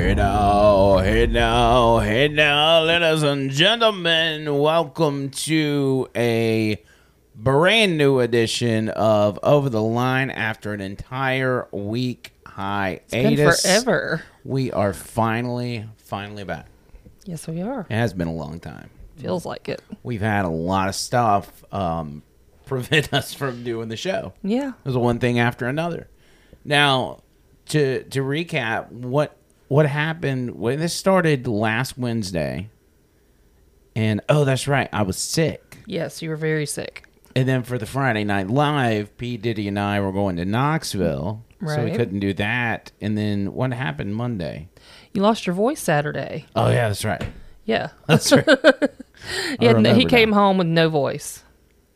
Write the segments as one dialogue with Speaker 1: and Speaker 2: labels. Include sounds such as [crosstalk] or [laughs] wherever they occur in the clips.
Speaker 1: Hey now, hey now, hey now, ladies and gentlemen, welcome to a brand new edition of Over the Line after an entire week hiatus.
Speaker 2: Been forever.
Speaker 1: We are finally, finally back.
Speaker 2: Yes, we are.
Speaker 1: It has been a long time.
Speaker 2: Feels like it.
Speaker 1: We've had a lot of stuff um, [laughs] prevent us from doing the show.
Speaker 2: Yeah.
Speaker 1: It was one thing after another. Now, to to recap, what what happened when this started last Wednesday, and oh, that's right, I was sick.
Speaker 2: Yes, you were very sick.
Speaker 1: And then for the Friday Night Live, P Diddy and I were going to Knoxville, so we couldn't do that. And then what happened Monday?
Speaker 2: You lost your voice Saturday.
Speaker 1: Oh yeah, that's right.
Speaker 2: Yeah. [laughs]
Speaker 1: That's right. [laughs]
Speaker 2: No- he came
Speaker 1: now.
Speaker 2: home with no voice.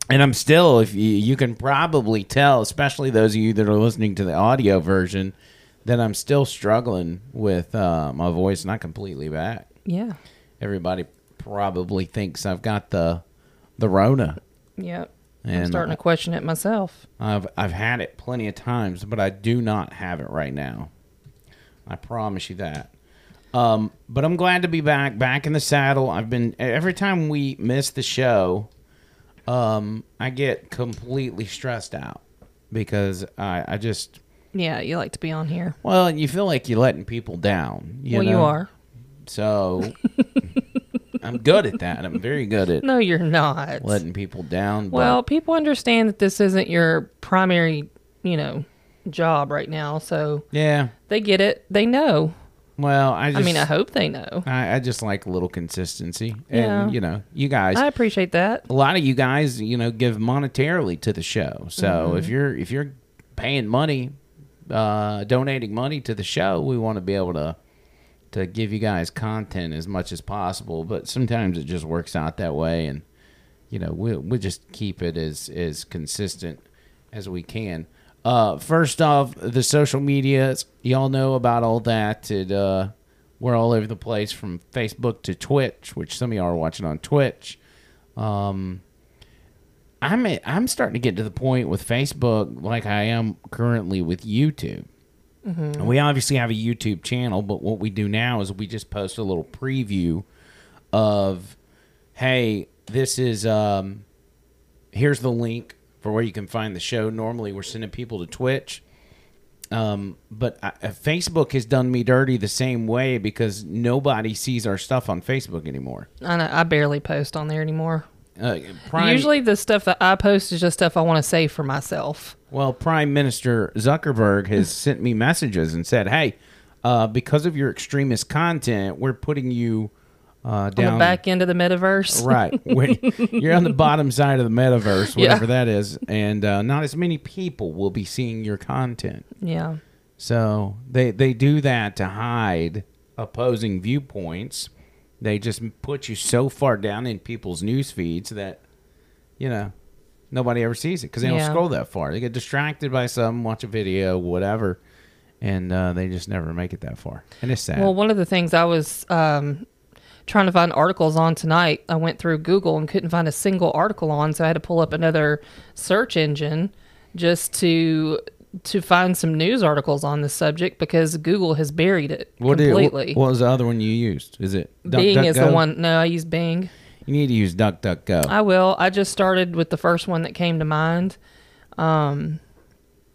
Speaker 1: And I'm still, if you, you can probably tell, especially those of you that are listening to the audio version, that I'm still struggling with uh, my voice not completely back.
Speaker 2: Yeah.
Speaker 1: Everybody probably thinks I've got the the Rona.
Speaker 2: Yep. I'm starting
Speaker 1: uh,
Speaker 2: to question it myself.
Speaker 1: I've I've had it plenty of times, but I do not have it right now. I promise you that. Um, but I'm glad to be back, back in the saddle. I've been every time we miss the show, um, I get completely stressed out because I, I just
Speaker 2: Yeah, you like to be on here.
Speaker 1: well, you feel like you're letting people down. You
Speaker 2: well, you are.
Speaker 1: So [laughs] I'm good at that. I'm very good at
Speaker 2: No, you're not.
Speaker 1: letting people down. but-
Speaker 2: well, people understand that this isn't your primary, you know, job right now, so
Speaker 1: yeah.
Speaker 2: they get it. They know.
Speaker 1: Well, I just
Speaker 2: I mean, I hope they know.
Speaker 1: I, I just like a little consistency,
Speaker 2: Yeah.
Speaker 1: and you know, you guys,
Speaker 2: I appreciate that.
Speaker 1: a lot of you guys, you know, give monetarily to the show. So
Speaker 2: Mm-hmm.
Speaker 1: if you're if you're paying money, uh, donating money to the show, we want to be able to to give you guys content as much as possible. But sometimes it just works out that way, and you know, we we just keep it as as consistent as we can. Uh, first off, the social medias, y'all know about all that. It, uh, we're all over the place from Facebook to Twitch, which some of y'all are watching on Twitch. Um, I'm I'm starting to get to the point with Facebook like I am currently with YouTube. And we obviously have a YouTube channel, but what we do now is we just post a little preview of, hey, this is um, here's the link for where you can find the show. Normally, we're sending people to Twitch. Um, but I, uh, Facebook has done me dirty the same way because nobody sees our stuff on Facebook anymore.
Speaker 2: I know, I barely post on there anymore.
Speaker 1: Uh, Prime,
Speaker 2: Usually, the stuff that I post is just stuff I want to save for myself.
Speaker 1: Well, Prime Minister Zuckerberg has [laughs] sent me messages and said, "Hey, uh, because of your extremist content, we're putting you uh, down
Speaker 2: on the back end of the metaverse.
Speaker 1: right. When [laughs] you're on the bottom side of the metaverse,
Speaker 2: Yeah.
Speaker 1: whatever that is, and uh, not as many people will be seeing your content.
Speaker 2: Yeah.
Speaker 1: So they they do that to hide opposing viewpoints. They just put you so far down in people's news feeds that you know nobody ever sees it because they don't scroll that far. They get distracted by something, watch a video, whatever, and uh, they just never make it that far. And it's sad.
Speaker 2: Well, one of the things I was um, trying to find articles on tonight, I went through Google and couldn't find a single article on, so I had to pull up another search engine just to to find some news articles on this subject because Google has buried it
Speaker 1: what, did-
Speaker 2: completely.
Speaker 1: what was the other one you used? Is it Duck,
Speaker 2: Bing
Speaker 1: Duck,
Speaker 2: is
Speaker 1: Go?
Speaker 2: the one. No, I use Bing.
Speaker 1: You need to use DuckDuckGo.
Speaker 2: I will. I just started with the first one that came to mind. Um,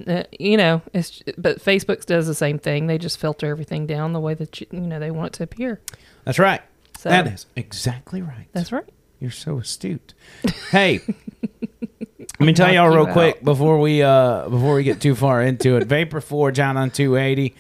Speaker 2: uh, you know, it's but Facebook does the same thing. They just filter everything down the way that you, you know they want it to appear.
Speaker 1: That's right.
Speaker 2: So
Speaker 1: that is exactly right.
Speaker 2: that's right.
Speaker 1: You're so astute. [laughs] Hey, let me tell y'all
Speaker 2: you
Speaker 1: real
Speaker 2: out.
Speaker 1: quick before we uh before we get too far into it. Vapor Forge out on 280.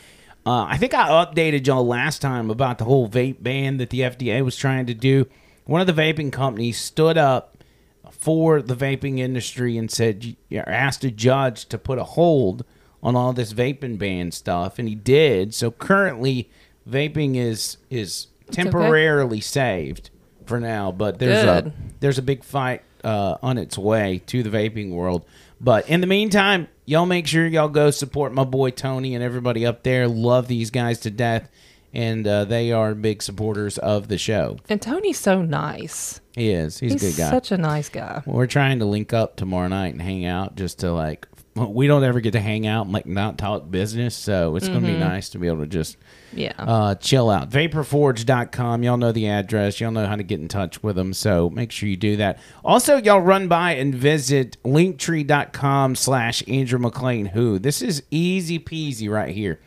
Speaker 1: Uh, I think I updated y'all last time about the whole vape ban that the FDA was trying to do. One of the vaping companies stood up for the vaping industry and said, or asked a judge to put a hold on all this vaping ban stuff, and he did. So currently, vaping is is
Speaker 2: okay.
Speaker 1: temporarily saved for now, but there's a there's a big fight uh, on its way to the vaping world. But in the meantime, y'all make sure y'all go support my boy Tony and everybody up there. Love these guys to death, and uh, they are big supporters of the show.
Speaker 2: And Tony's so nice.
Speaker 1: He is. He's,
Speaker 2: He's
Speaker 1: a good guy.
Speaker 2: such a nice guy.
Speaker 1: We're trying to link up tomorrow night and hang out just to like we don't ever get to hang out and like not talk business, so it's gonna be
Speaker 2: Mm-hmm.
Speaker 1: nice to be able to just
Speaker 2: Yeah.
Speaker 1: uh, chill out. Vaporforge.com. Y'all know the address. Y'all know how to get in touch with them. So make sure you do that. Also, y'all run by and visit linktree.com slash Andrew McLean Who. This is easy peasy right here.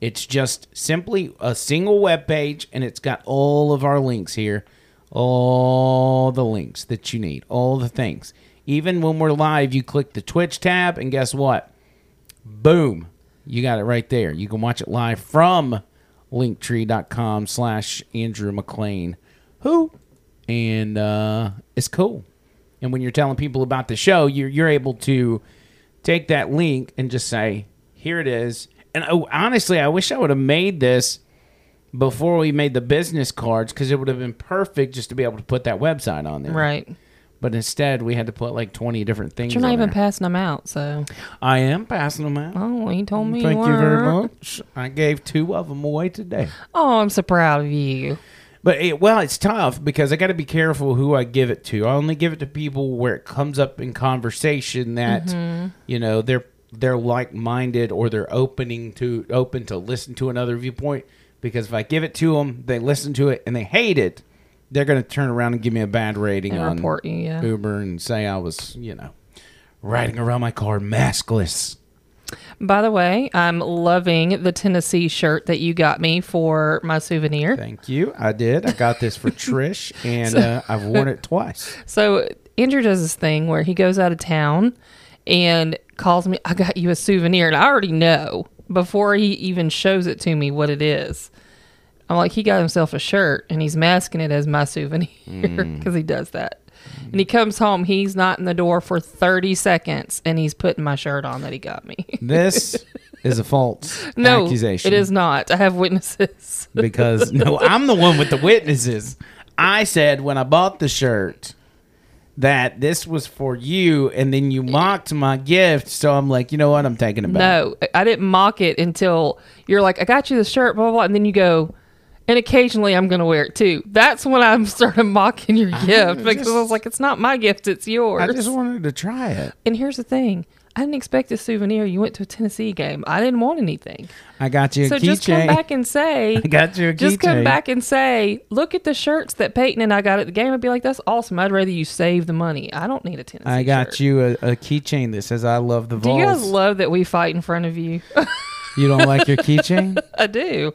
Speaker 1: It's just simply a single web page and it's got all of our links here. All the links that you need. All the things. Even when we're live, you click the Twitch tab and guess what? Boom. You got it right there. You can watch it live from linktree.com slash Andrew McLean. Who? And uh, it's cool. And when you're telling people about the show, you're, you're able to take that link and just say, here it is. And oh, honestly, I wish I would have made this before we made the business cards because it would have been perfect just to be able to put that website on there.
Speaker 2: right.
Speaker 1: But instead, we had to put like 20 different things
Speaker 2: You're not even
Speaker 1: there.
Speaker 2: passing them out, so.
Speaker 1: I am passing them out.
Speaker 2: Oh, he told me
Speaker 1: Thank
Speaker 2: you
Speaker 1: you very much. I gave two of them away today.
Speaker 2: Oh, I'm so proud of you.
Speaker 1: But it, well, it's tough because I got to be careful who I give it to. I only give it to people where it comes up in conversation that
Speaker 2: Mm-hmm.
Speaker 1: you know they're they're like minded or they're opening to open to listen to another viewpoint. Because if I give it to them, they listen to it and they hate it, they're going to turn around and give me a bad rating
Speaker 2: And
Speaker 1: on
Speaker 2: report you, yeah.
Speaker 1: Uber and say I was you know riding around my car maskless.
Speaker 2: By the way, I'm loving the Tennessee shirt that you got me for my souvenir.
Speaker 1: Thank you. I did. I got this for [laughs] Trish, and uh, I've worn it twice.
Speaker 2: So Andrew does this thing where he goes out of town and calls me, I got you a souvenir. And I already know before he even shows it to me what it is. I'm like, he got himself a shirt and he's masking it as my souvenir [laughs] mm. because he does that. And he comes home, he's not in the door for 30 seconds and he's putting my shirt on that he got me. [laughs]
Speaker 1: This is a false [laughs]
Speaker 2: no,
Speaker 1: accusation.
Speaker 2: it is not. I have witnesses.
Speaker 1: because no, I'm the one with the witnesses. I said when I bought the shirt that this was for you, and then you mocked my gift. So I'm like, you know what? I'm taking it back.
Speaker 2: No, I didn't mock it until you're like, I got you the shirt, blah, blah, blah. And then you go, and occasionally I'm going to wear it too. That's when I [laughs] started mocking your gift because I was like, it's not my gift, it's yours.
Speaker 1: I just wanted to try it.
Speaker 2: and here's the thing I didn't expect a souvenir. You went to a Tennessee game. I didn't want anything.
Speaker 1: I got you a
Speaker 2: so just come back and say, [laughs]
Speaker 1: I got you a
Speaker 2: just come
Speaker 1: keychain.
Speaker 2: back and say, look at the shirts that Peyton and I got at the game. I'd be like, that's awesome. I'd rather you save the money. I don't need a Tennessee
Speaker 1: I got
Speaker 2: shirt.
Speaker 1: you a, a keychain that says "I love the
Speaker 2: Do
Speaker 1: Vols."
Speaker 2: you guys love that we fight in front of you?
Speaker 1: you don't like your [laughs] keychain?
Speaker 2: I do.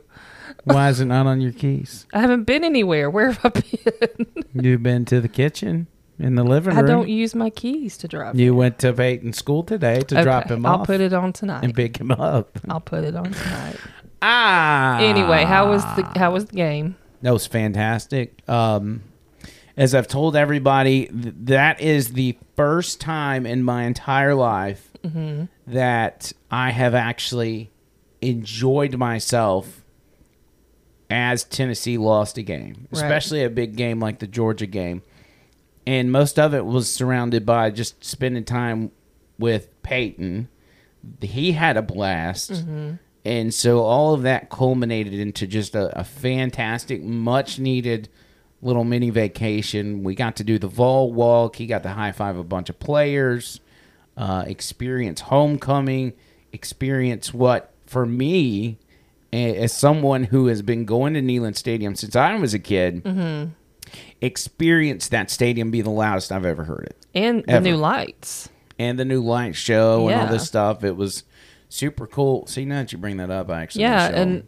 Speaker 1: Why is it not on your keys?
Speaker 2: I haven't been anywhere. Where have I been?
Speaker 1: You've been to the kitchen in the living room.
Speaker 2: I
Speaker 1: room.
Speaker 2: don't use my keys to drive.
Speaker 1: You went to Peyton school today to
Speaker 2: Okay,
Speaker 1: drop him off.
Speaker 2: I'll
Speaker 1: off
Speaker 2: put it on tonight.
Speaker 1: and pick him up.
Speaker 2: I'll put it on tonight.
Speaker 1: Ah.
Speaker 2: Anyway, how was the how was the game?
Speaker 1: That was fantastic. Um, as I've told everybody, th- that is the first time in my entire life
Speaker 2: Mm-hmm.
Speaker 1: that I have actually enjoyed myself as Tennessee lost a game,
Speaker 2: Right.
Speaker 1: especially a big game like the Georgia game. And most of it was surrounded by just spending time with Peyton. He had a blast.
Speaker 2: Mm-hmm.
Speaker 1: And so all of that culminated into just a, a fantastic, much needed little mini vacation. We got to do the Vol walk. He got to high five a bunch of players, uh, experience homecoming, experience what, for me, as someone who has been going to Neyland Stadium since I was a kid,
Speaker 2: Mm-hmm.
Speaker 1: experience that stadium be the loudest I've ever heard it.
Speaker 2: And the new lights.
Speaker 1: And the new light show and all this stuff. It was super cool. See, now that you bring that up, I actually
Speaker 2: Yeah, and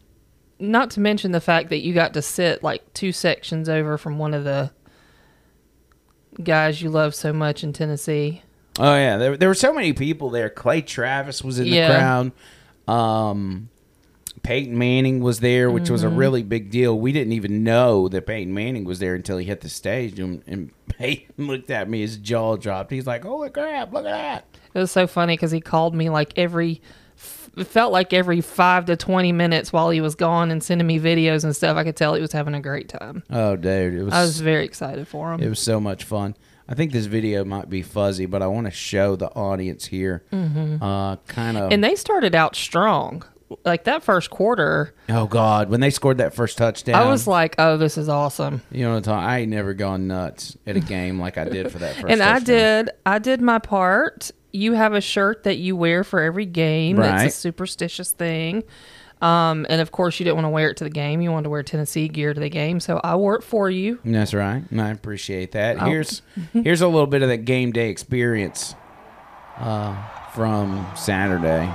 Speaker 2: not to mention the fact that you got to sit like two sections over from one of the guys you love so much in Tennessee.
Speaker 1: Oh yeah, there, there were so many people there. Clay Travis was in
Speaker 2: Yeah.
Speaker 1: the crowd. Um, Peyton Manning was there, which was a
Speaker 2: Mm-hmm.
Speaker 1: really big deal. We didn't even know that Peyton Manning was there until he hit the stage, and, and [laughs] Peyton looked at me, his jaw dropped. He's like, "Holy crap! Look at that!"
Speaker 2: It was so funny because he called me like every, it felt like every five to 20 minutes while he was gone and sending me videos and stuff. I could tell he was having a great time.
Speaker 1: Oh, dude, it was
Speaker 2: I was very excited for him.
Speaker 1: it was so much fun. I think this video might be fuzzy, but I want to show the audience here, uh, kind of.
Speaker 2: Mm-hmm. and they started out strong. Like that first quarter,
Speaker 1: oh God, when they scored that first touchdown,
Speaker 2: I was like, oh, this is awesome.
Speaker 1: You know what I'm talking? I ain't never gone nuts at a game like I did for that [laughs] first.
Speaker 2: and I did I did my part. you have a shirt that you wear for every game.
Speaker 1: Right.
Speaker 2: That's a superstitious thing. Um, and of course, you didn't want to wear it to the game. You wanted to wear Tennessee gear to the game, so I wore it for you.
Speaker 1: That's right. And I appreciate that.
Speaker 2: Oh.
Speaker 1: Here's [laughs] here's a little bit of that game day experience uh, from Saturday.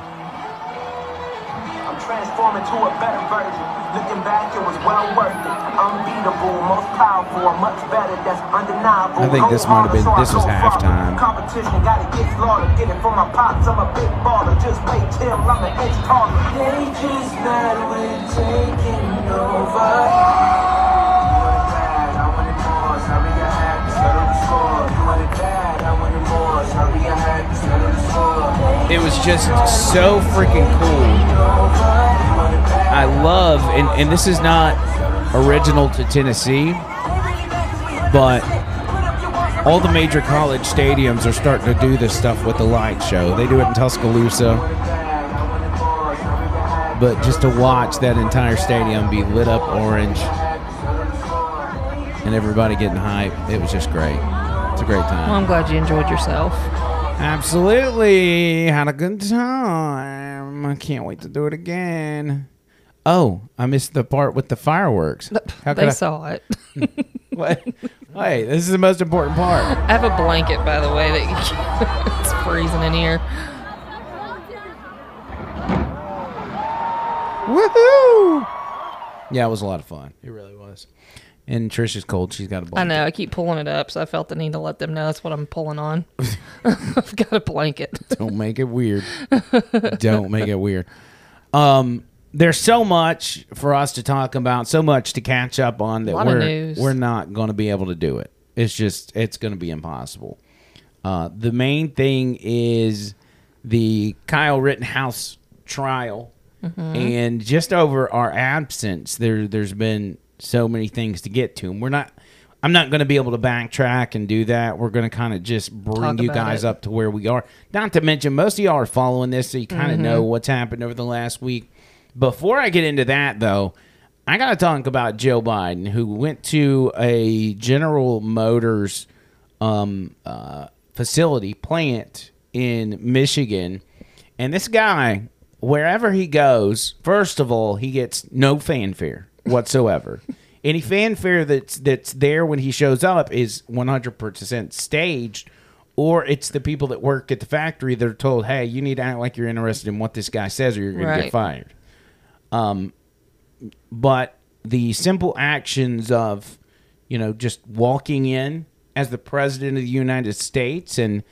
Speaker 3: I'm transforming to a better version. Looking back, it was well worth it. Unbeatable, most powerful, much better. That's undeniable.
Speaker 1: I think this might have been- this
Speaker 3: so
Speaker 1: was
Speaker 3: I
Speaker 1: halftime.
Speaker 3: Competition gotta get slaughtered. Get it from my pops. I'm a big baller. Just wait till I'm an inch taller. They just mad when taking over.
Speaker 1: It was just so freaking cool. I love, and, and this is not original to Tennessee, but all the major college stadiums are starting to do this stuff with the light show. They do it in Tuscaloosa. But just to watch that entire stadium be lit up orange and everybody getting hype, it was just great. It's a great time.
Speaker 2: Well, I'm glad you enjoyed yourself.
Speaker 1: Absolutely. Had a good time. I can't wait to do it again. Oh, I missed the part with the fireworks. How
Speaker 2: They
Speaker 1: I-
Speaker 2: saw it. [laughs]
Speaker 1: What? Hey, this is the most important part.
Speaker 2: I have a blanket, by the way, that [laughs] it's freezing in here.
Speaker 1: Woohoo! Yeah, it was a lot of fun. It really was. And Trisha's cold. She's got a
Speaker 2: I
Speaker 1: blanket.
Speaker 2: I know. I keep pulling it up, so I felt the need to let them know that's what I'm pulling on. [laughs] I've got a blanket.
Speaker 1: Don't make it weird. [laughs] Don't make it weird. Um, there's so much for us to talk about, so much to catch up on that
Speaker 2: Lot of
Speaker 1: we're
Speaker 2: news.
Speaker 1: we're not going to be able to do it. It's just it's going to be impossible. Uh, the main thing is the Kyle Rittenhouse trial,
Speaker 2: Mm-hmm.
Speaker 1: and just over our absence, there there's been so many things to get to. And we're not. I'm not going to be able to backtrack and do that. We're going to kind of just bring
Speaker 2: Talk
Speaker 1: you guys
Speaker 2: it.
Speaker 1: up to where we are. Not to mention, most of y'all are following this, so you kind of
Speaker 2: Mm-hmm.
Speaker 1: know what's happened over the last week. Before I get into that, though, I got to talk about Joe Biden, who went to a General Motors um, uh, facility plant in Michigan, and this guy, wherever he goes, first of all, he gets no fanfare whatsoever. Any fanfare that's that's there when he shows up is 100% staged, or it's the people that work at the factory that are told, "Hey, you need to act like you're interested in what this guy says, or you're going to get
Speaker 2: Right.
Speaker 1: fired." Um, but the simple actions of you know just walking in as the president of the United States and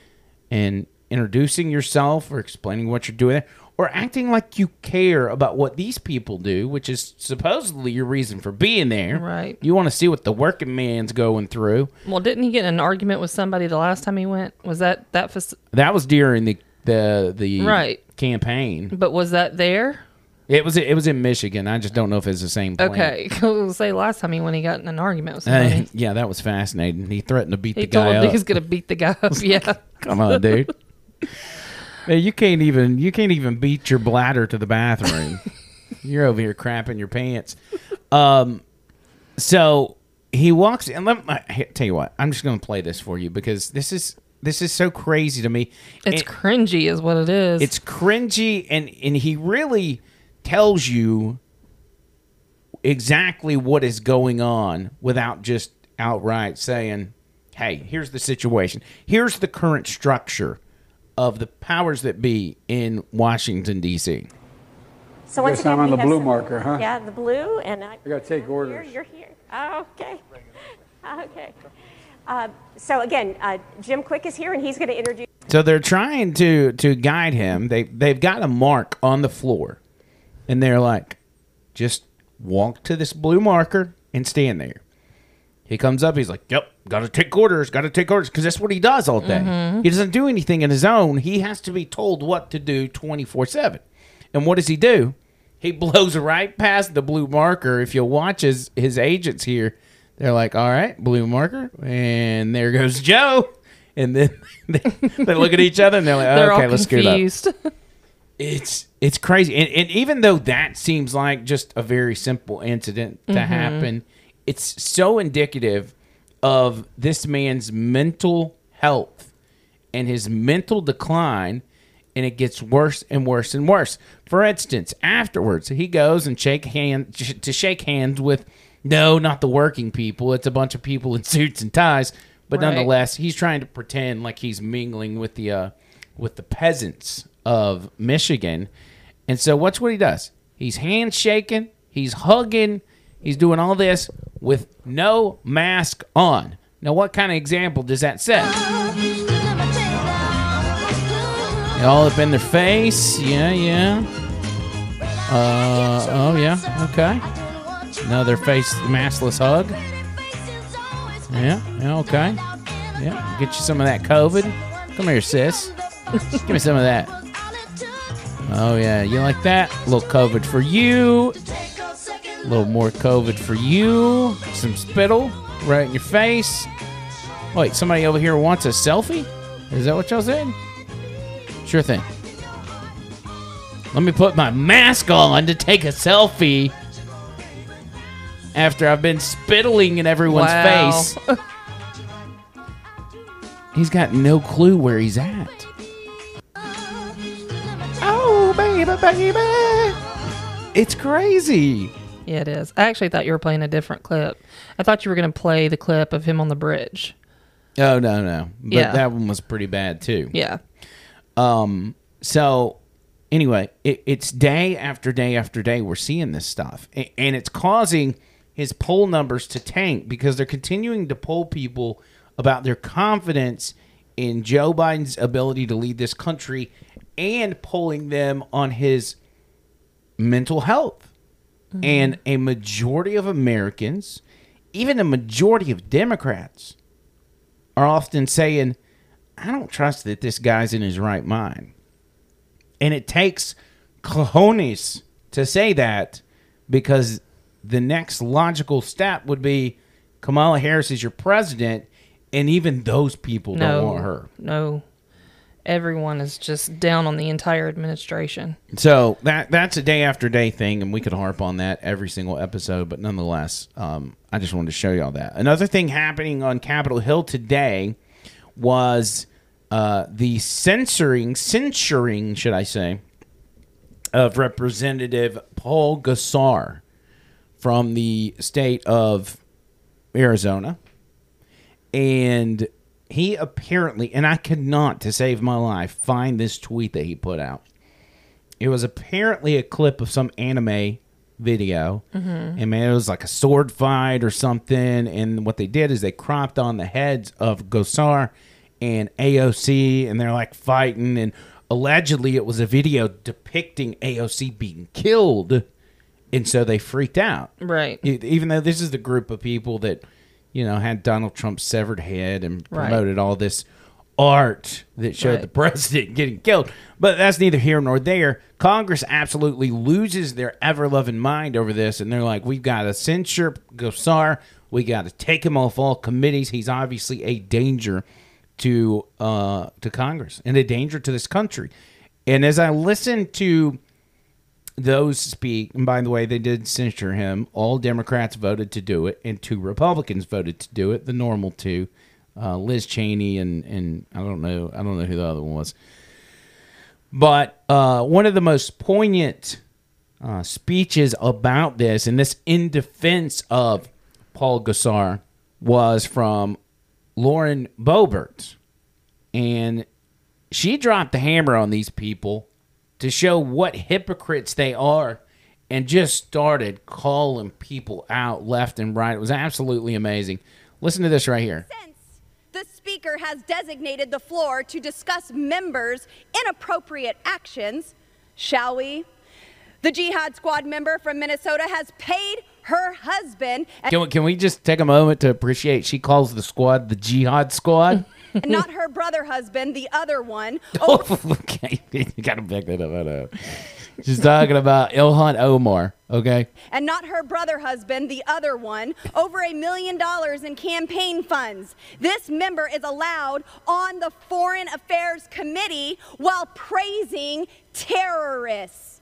Speaker 1: and introducing yourself or explaining what you're doing or acting like you care about what these people do which is supposedly your reason for being there
Speaker 2: Right.
Speaker 1: you want to see what the working man's going through
Speaker 2: Well, didn't he get in an argument with somebody the last time he went? Was that that?
Speaker 1: That was during the the the
Speaker 2: Right.
Speaker 1: campaign
Speaker 2: but was that there?
Speaker 1: it was it was in Michigan I just don't know if it's the same plant.
Speaker 2: Okay, [laughs] say last time he when he got in an argument with
Speaker 1: Uh, yeah, that was fascinating. He threatened to beat
Speaker 2: he
Speaker 1: the guy
Speaker 2: told him
Speaker 1: up.
Speaker 2: he was gonna beat the guy up. [laughs] Yeah,
Speaker 1: Come on, dude. [laughs] Man, you can't even you can't even beat your bladder to the bathroom. [laughs] You're over here crapping your pants. Um, so he walks and Let me I- tell you what. I'm just going to play this for you because this is this is so crazy to me.
Speaker 2: it's
Speaker 1: And
Speaker 2: cringy, is what it is.
Speaker 1: it's cringy, and and he really tells you exactly what is going on without just outright saying, "Hey, here's the situation. Here's the current structure of the powers that be in Washington D.C."
Speaker 4: So once
Speaker 5: Guess
Speaker 4: again,
Speaker 5: I'm on the blue
Speaker 4: some-
Speaker 5: marker, huh?
Speaker 4: Yeah, the blue, and I.
Speaker 5: I gotta take
Speaker 4: I'm
Speaker 5: orders.
Speaker 4: Here, you're here. Oh, okay. [laughs] Okay. Uh, so again, uh, Jim Quick is here, and he's going to introduce.
Speaker 1: So they're trying to to guide him. They they've got a mark on the floor, and they're like, just walk to this blue marker and stand there. He comes up. He's like, "Yep, got to take orders. Got to take orders," because that's what he does all day. He doesn't do anything in his own. He has to be told what to do twenty four seven. And what does he do? He [laughs] blows right past the blue marker. If you'll watch his his agents here, they're like, "All right, blue marker," and there goes [laughs] Joe. And then [laughs] they, they look at each other and they're like,
Speaker 2: They're
Speaker 1: "Okay, let's scoot up." It's it's crazy, and, and even though that seems like just a very simple incident to
Speaker 2: Mm-hmm.
Speaker 1: happen, it's so indicative of this man's mental health and his mental decline, and it gets worse and worse and worse. For instance, afterwards, he goes and shake hand to shake hands with no, not the working people. It's a bunch of people in [laughs] suits and ties, but
Speaker 2: Right.
Speaker 1: nonetheless, he's trying to pretend like he's mingling with the uh, with the peasants of Michigan. And so, what's what he does? He's handshaking, he's hugging, he's doing all this with no mask on. Now, what kind of example does that set? All up in their face. Yeah, yeah. Uh, oh, yeah. Okay. Another face maskless hug. Yeah, yeah, okay. Yeah, get you some of that COVID. Come here, sis. Give me some of that. Oh, yeah, you like that? A little COVID for you. A little more COVID for you. Some spittle right in your face. Wait, somebody over here wants a selfie? Is that what y'all said? Sure thing. Let me put my mask on to take a selfie after I've been spittling in everyone's
Speaker 2: Wow.
Speaker 1: face. He's got no clue where he's at. Oh, baby, baby. It's crazy.
Speaker 2: Yeah, it is. I actually thought you were playing a different clip. I thought you were going to play the clip of him on the bridge.
Speaker 1: Oh, no, no. But
Speaker 2: Yeah.
Speaker 1: that one was pretty bad, too.
Speaker 2: Yeah.
Speaker 1: Um. So, anyway, it, it's day after day after day we're seeing this stuff, and it's causing his poll numbers to tank because they're continuing to poll people about their confidence in Joe Biden's ability to lead this country, and polling them on his mental health. And a majority of Americans, even a majority of Democrats, are often saying, I don't trust that this guy's in his right mind. And it takes cojones to say that because the next logical step would be Kamala Harris is your president, and even those people don't want her.
Speaker 2: No. Everyone is just down on the entire administration.
Speaker 1: So that that's a day after day thing, and we could harp on that every single episode. But nonetheless, um, I just wanted to show y'all that. Another thing happening on Capitol Hill today was uh, the censoring, censuring, should I say, of Representative Paul Gosar from the state of Arizona, and he apparently, and I could not, to save my life, find this tweet that he put out. It was apparently a clip of some anime video, mm-hmm. and man, it was like a sword fight or something. And what they did is they cropped on the heads of Gosar and AOC, and they're like fighting. And allegedly, it was a video depicting AOC being killed, and so they freaked out.
Speaker 2: Right.
Speaker 1: Even though this is the group of people that you know had Donald Trump's severed head and
Speaker 2: Right.
Speaker 1: promoted all this art that showed
Speaker 2: Right.
Speaker 1: the [laughs] president getting killed. But that's neither here nor there. Congress absolutely loses their ever loving mind over this, and they're like, "We've got to censure Gosar. We got to take him off all committees. He's obviously a danger to uh, to Congress and a danger to this country." And as I listened to those speak. And by the way, they did censure him. All Democrats voted to do it, and two Republicans voted to do it. The normal two, uh, Liz Cheney and and I don't know, I don't know who the other one was. But uh, one of the most poignant uh, speeches about this, and this in defense of Paul Gosar, was from Lauren Boebert, and she dropped the hammer on these people to show what hypocrites they are and just started calling people out left and right. It was absolutely amazing. Listen to this right here.
Speaker 5: Since the Speaker has designated the floor to discuss members' inappropriate actions, shall we? The Jihad Squad member from Minnesota has paid her husband
Speaker 1: Can we, can we just take a moment to appreciate she calls the squad the jihad squad? [laughs]
Speaker 5: and [laughs] not her brother husband, the other one. [laughs] over, oh,
Speaker 1: okay. [laughs] You gotta back that up. I know. She's talking about Ilhan Omar, okay?
Speaker 5: and not her brother husband, the other one, over a million dollars in campaign funds. This member is allowed on the Foreign Affairs Committee while praising terrorists.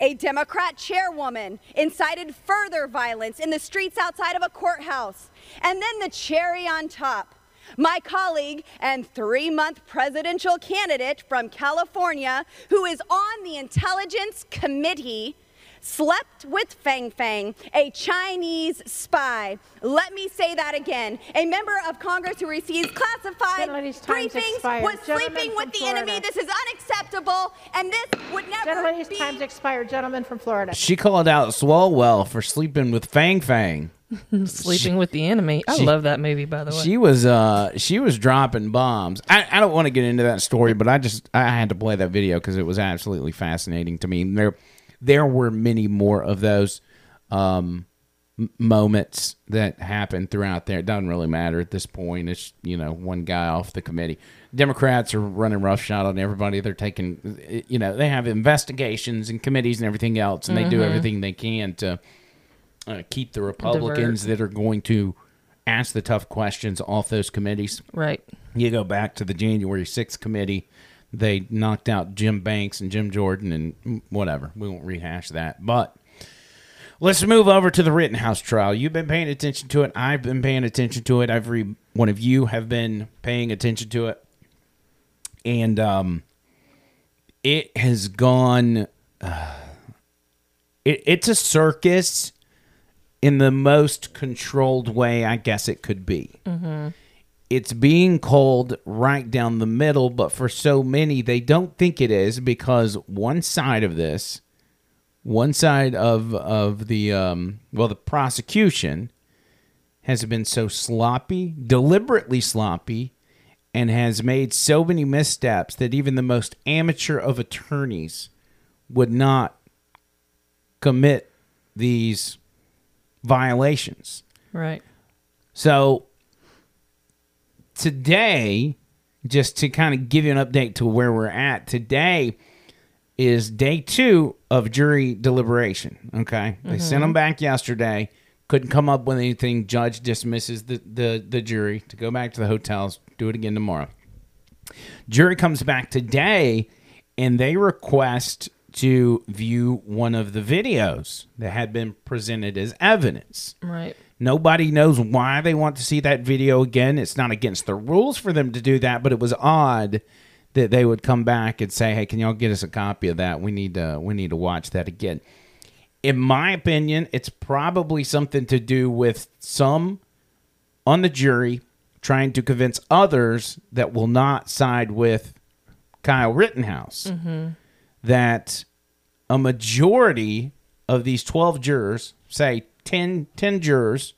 Speaker 5: A Democrat chairwoman incited further violence in the streets outside of a courthouse. And then the cherry on top my colleague and three month presidential candidate from California, who is on the Intelligence Committee, slept with Fang Fang, a Chinese spy. Let me say that again. A member of Congress who receives classified briefings
Speaker 6: expired.
Speaker 5: was
Speaker 6: Gentleman
Speaker 5: sleeping with the enemy. This is unacceptable, and this would never
Speaker 6: Gentlelady's
Speaker 5: be.
Speaker 6: time's expired. Gentleman from Florida.
Speaker 1: She called out Swalwell for sleeping with Fang Fang. [laughs]
Speaker 2: Sleeping with the enemy. I
Speaker 1: she-
Speaker 2: love that movie, by the way.
Speaker 1: She was uh she was dropping bombs. I, I don't want to get into that story, but I just I had to play that video because it was absolutely fascinating to me. There there were many more of those um moments that happened throughout there. It doesn't really matter at this point. It's you know one guy off the committee. Democrats are running roughshod on everybody. They're taking you know they have investigations and committees and everything else, and they do everything they can to uh, keep the Republicans that are going to ask the tough questions off those committees.
Speaker 2: right.
Speaker 1: You go back to the January 6th committee, they knocked out Jim Banks and Jim Jordan and whatever. We won't rehash that. But let's move over to the Rittenhouse trial. You've been paying attention to it. I've been paying attention to it. Every one of you have been paying attention to it. And um, it has gone. Uh, it, it's a circus in the most controlled way I guess it could be. It's being called right down the middle, but for so many, they don't think it is because one side of this, one side of of the um, well, the prosecution has been so sloppy, deliberately sloppy, and has made so many missteps that even the most amateur of attorneys would not commit these violations.
Speaker 2: Right.
Speaker 1: So today, just to kind of give you an update to where we're at, today is day two of jury deliberation. Okay. They sent mm-hmm. them back yesterday. Couldn't come up with anything. Judge dismisses the, the, the jury to go back to the hotels, do it again tomorrow. Jury comes back today and they request to view one of the videos that had been presented as evidence.
Speaker 2: Right.
Speaker 1: Nobody knows why they want to see that video again. It's not against the rules for them to do that, but it was odd that they would come back and say, "Hey, can y'all get us a copy of that? We need to we need to watch that again." In my opinion, it's probably something to do with some on the jury trying to convince others that will not side with Kyle Rittenhouse mm-hmm. That a majority of these 12 jurors, say 10, 10 jurors,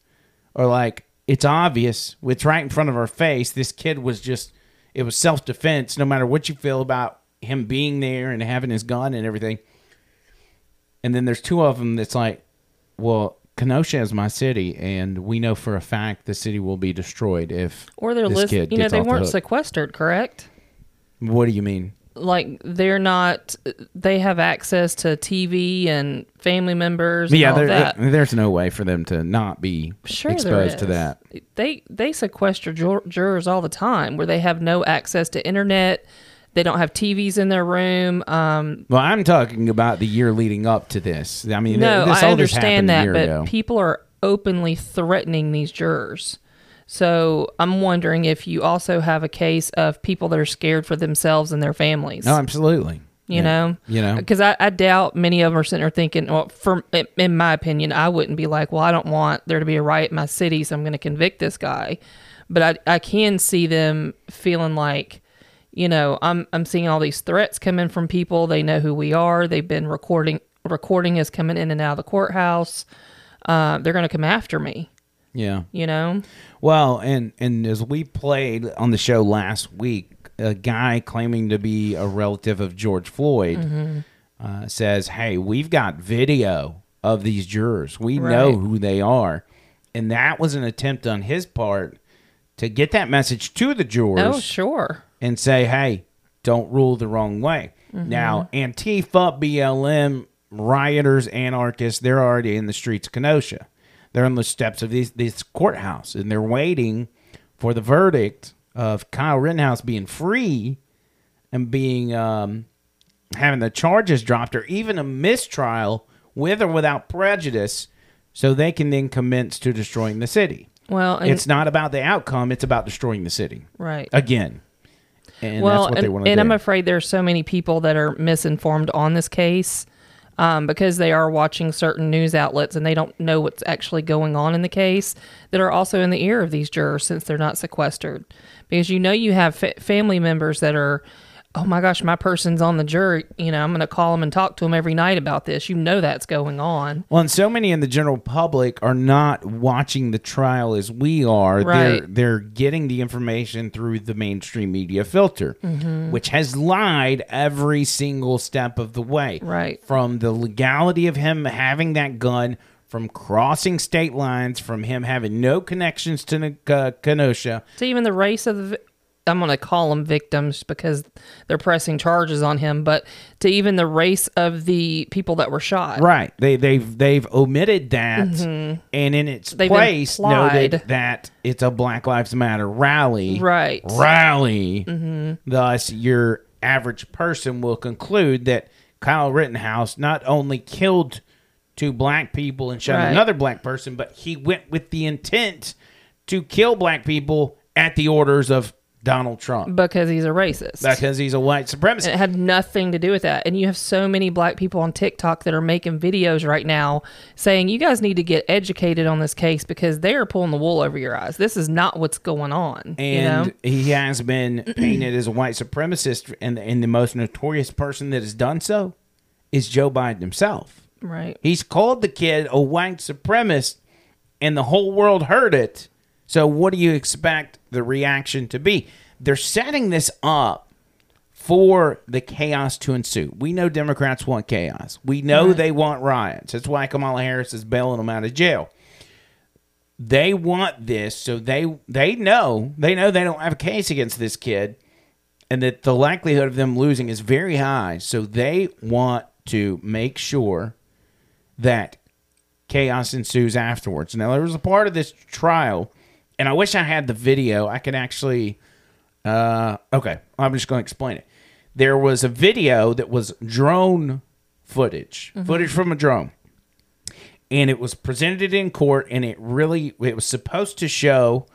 Speaker 1: are like, it's obvious, it's right in front of our face. This kid was just, it was self defense, no matter what you feel about him being there and having his gun and everything. And then there's two of them that's like, well, Kenosha is my city, and we know for a fact the city will be destroyed if
Speaker 2: Or they're
Speaker 1: this
Speaker 2: list.
Speaker 1: kid
Speaker 2: You know, they weren't
Speaker 1: hook.
Speaker 2: sequestered, correct?
Speaker 1: What do you mean?
Speaker 2: Like they're not. They have access to TV and family members. And
Speaker 1: Yeah,
Speaker 2: all
Speaker 1: there, there's no way for them to not be
Speaker 2: Sure,
Speaker 1: exposed to that.
Speaker 2: They they sequester jur- jurors all the time, where they have no access to internet. They don't have TVs in their room. Um,
Speaker 1: Well, I'm talking about the year leading up to this. I mean,
Speaker 2: no,
Speaker 1: this
Speaker 2: I
Speaker 1: all just happened
Speaker 2: understand that, but
Speaker 1: ago.
Speaker 2: people are openly threatening these jurors. So I'm wondering if you also have a case of people that are scared for themselves and their families.
Speaker 1: no, absolutely.
Speaker 2: you
Speaker 1: Yeah.
Speaker 2: know,
Speaker 1: you know,
Speaker 2: because I, I doubt many of them are sitting there thinking, well, for in my opinion, I wouldn't be like, well, I don't want there to be a riot in my city, so I'm going to convict this guy. But I, I can see them feeling like, you know, I'm I'm seeing all these threats coming from people. They know who we are. They've been recording recording us coming in and out of the courthouse. Uh, they're going to come after me.
Speaker 1: Yeah.
Speaker 2: You know,
Speaker 1: Well, and and as we played on the show last week, a guy claiming to be a relative of George Floyd
Speaker 2: Mm-hmm.
Speaker 1: uh, says, "Hey, we've got video of these jurors. We know who they are," and that was an attempt on his part to get that message to the jurors.
Speaker 2: oh sure,
Speaker 1: and say, hey, don't rule the wrong way. Now, Antifa, BLM, rioters, anarchists, they're already in the streets of Kenosha. They're on the steps of these, this courthouse and they're waiting for the verdict of Kyle Rittenhouse being free and being um, having the charges dropped or even a mistrial with or without prejudice so they can then commence to destroying the city.
Speaker 2: Well, and,
Speaker 1: it's not about the outcome; it's about destroying the city
Speaker 2: right.
Speaker 1: again. And
Speaker 2: well,
Speaker 1: that's what
Speaker 2: and,
Speaker 1: they want
Speaker 2: and
Speaker 1: do.
Speaker 2: I'm afraid there's so many people that are misinformed on this case um, because they are watching certain news outlets and they don't know what's actually going on in the case that are also in the ear of these jurors since they're not sequestered. Because you know you have fa- family members that are, oh my gosh, my person's on the jury. You know, I'm going to call them and talk to them every night about this. You know that's going on.
Speaker 1: Well, and so many in the general public are not watching the trial as we are. They're
Speaker 2: Right.
Speaker 1: they're getting the information through the mainstream media filter,
Speaker 2: Mm-hmm.
Speaker 1: which has lied every single step of the way.
Speaker 2: Right.
Speaker 1: From the legality of him having that gun, from crossing state lines, from him having no connections to uh, Kenosha.
Speaker 2: to even the race of the I'm going to call them victims because they're pressing charges on him, but to even the race of the people that were shot.
Speaker 1: Right. They they've they've omitted that and in its
Speaker 2: Mm-hmm. They've
Speaker 1: place noted that it's a Black Lives Matter rally.
Speaker 2: Right.
Speaker 1: Rally. Thus your average person will conclude that Kyle Rittenhouse not only killed two black people and shot
Speaker 2: Right.
Speaker 1: another black person, but he went with the intent to kill black people at the orders of Donald Trump.
Speaker 2: Because he's a racist.
Speaker 1: because he's a white supremacist.
Speaker 2: it had nothing to do with that. And you have so many black people on TikTok that are making videos right now saying, you guys need to get educated on this case because they are pulling the wool over your eyes. This is not what's going on.
Speaker 1: and
Speaker 2: you know?
Speaker 1: he has been [clears throat] painted as a white supremacist, and and the most notorious person that has done so is Joe Biden himself.
Speaker 2: Right.
Speaker 1: He's called the kid a white supremacist, and the whole world heard it. So, what do you expect the reaction to be? They're setting this up for the chaos to ensue. We know Democrats want chaos. We know they want riots. That's why Kamala Harris is bailing them out of jail they want this so they they know they know they don't have a case against this kid and that the likelihood of them losing is very high so they want to make sure that chaos ensues afterwards now there was a part of this trial and i wish i had the video. I could actually uh okay i'm just going to explain it. There was a video that was drone footage footage from a drone. And it was presented in court and it really it was supposed to show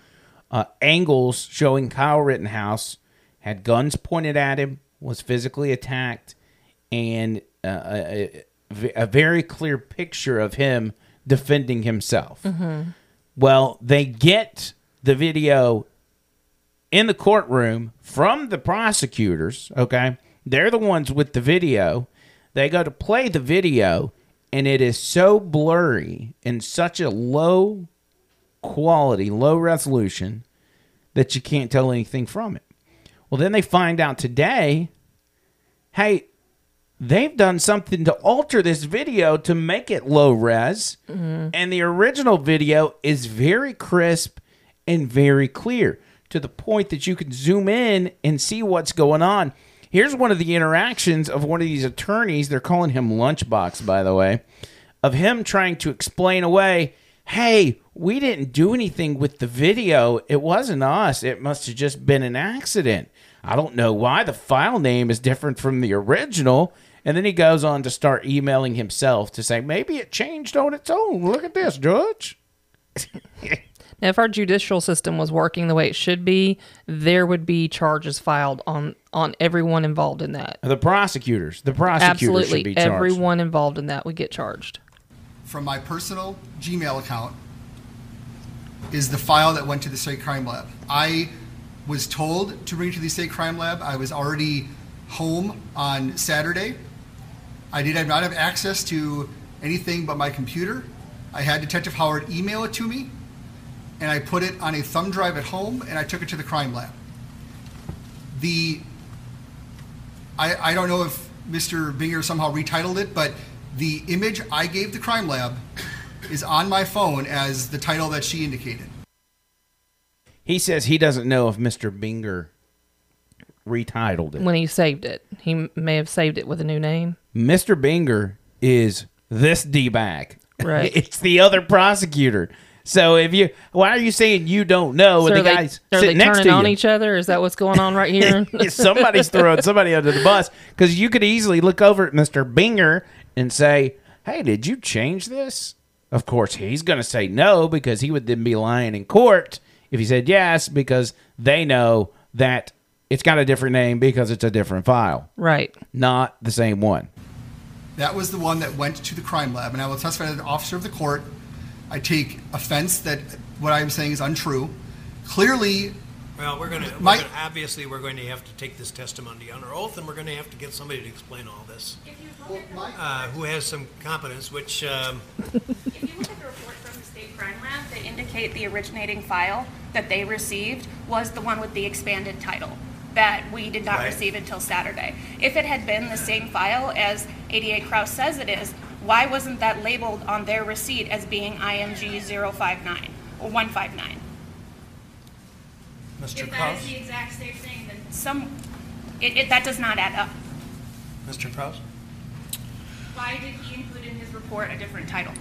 Speaker 1: uh, angles showing kyle rittenhouse had guns pointed at him was physically attacked and uh, a, a, a very clear picture of him defending himself well they get the video in the courtroom from the prosecutors, okay? They're the ones with the video. They go to play the video, and it is so blurry and such a low quality, low resolution that you can't tell anything from it. Well, then they find out today hey, they've done something to alter this video to make it low res, mm-hmm. and the original video is very crisp and very clear to the point that you can zoom in and see what's going on. Here's one of the interactions of one of these attorneys. They're calling him Lunchbox, by the way, of him trying to explain away, hey, we didn't do anything with the video. It wasn't us. It must have just been an accident. I don't know why the file name is different from the original. And then he goes on to start emailing himself to say, maybe it changed on its own. Look at this, Judge. [laughs]
Speaker 2: Now, if our judicial system was working the way it should be, there would be charges filed on on everyone involved in that.
Speaker 1: The prosecutors. The prosecutors should
Speaker 2: Absolutely,
Speaker 1: be charged.
Speaker 2: everyone involved in that would get charged.
Speaker 6: from my personal Gmail account is the file that went to the state crime lab. I was told to bring it to the state crime lab. I was already home on Saturday. I did not have access to anything but my computer. I had Detective Howard email it to me, and I put it on a thumb drive at home, and I took it to the crime lab. The I, I don't know if Mr. Binger somehow retitled it, but the image I gave the crime lab is on my phone as the title that she indicated.
Speaker 1: He says he doesn't know if Mr. Binger retitled it.
Speaker 2: When he saved it, he may have saved it with a new name.
Speaker 1: Mr. Binger is this D bag.
Speaker 2: Right. [laughs]
Speaker 1: it's the other prosecutor. So if you, why are you saying you don't know?
Speaker 2: So
Speaker 1: the
Speaker 2: they,
Speaker 1: guys
Speaker 2: are they
Speaker 1: next
Speaker 2: turning
Speaker 1: to
Speaker 2: on
Speaker 1: you?
Speaker 2: each other? Is that what's going on right here? [laughs]
Speaker 1: Somebody's throwing somebody under the bus because you could easily look over at Mr. Binger and say, "Hey, did you change this? Of course, he's going to say no because he would then be lying in court if he said yes because they know that it's got a different name because it's a different file,
Speaker 2: Right.
Speaker 1: not the same one.
Speaker 6: That was the one that went to the crime lab, and I will testify as an officer of the court. I take offense that what I'm saying is untrue. Clearly,
Speaker 7: Well, we're gonna, we're gonna, obviously, we're going to have to take this testimony under oath, and we're gonna have to get somebody to explain all this, uh, who has some competence, which, um,
Speaker 8: If you look at the report from the state crime lab, they indicate the originating file that they received was the one with the expanded title that we did not
Speaker 7: Right.
Speaker 8: receive until Saturday. If it had been the same file as 88 Kraus says it is, why wasn't that labeled on their receipt as being IMG 059 or 159?
Speaker 7: Mr.
Speaker 8: If that
Speaker 7: Kraus?
Speaker 8: is the exact same thing, then some, it, it, that does not add up.
Speaker 7: Mr. Kraus?
Speaker 8: Why did he include in his report a different title?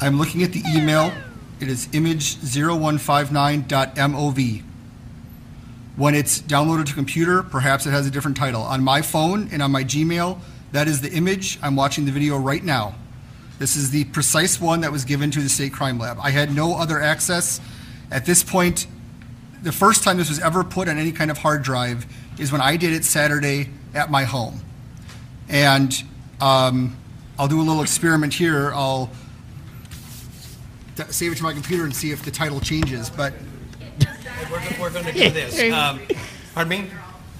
Speaker 6: I'm looking at the email. It is image0159.mov. When it's downloaded to computer, perhaps it has a different title. On my phone and on my Gmail, that is the image. I'm watching the video right now. This is the precise one that was given to the state crime lab. I had no other access. At this point, the first time this was ever put on any kind of hard drive is when I did it Saturday at my home. And um, I'll do a little experiment here. I'll save it to my computer and see if the title changes. But
Speaker 7: We're, we're gonna do [laughs] this. Um, Pardon me?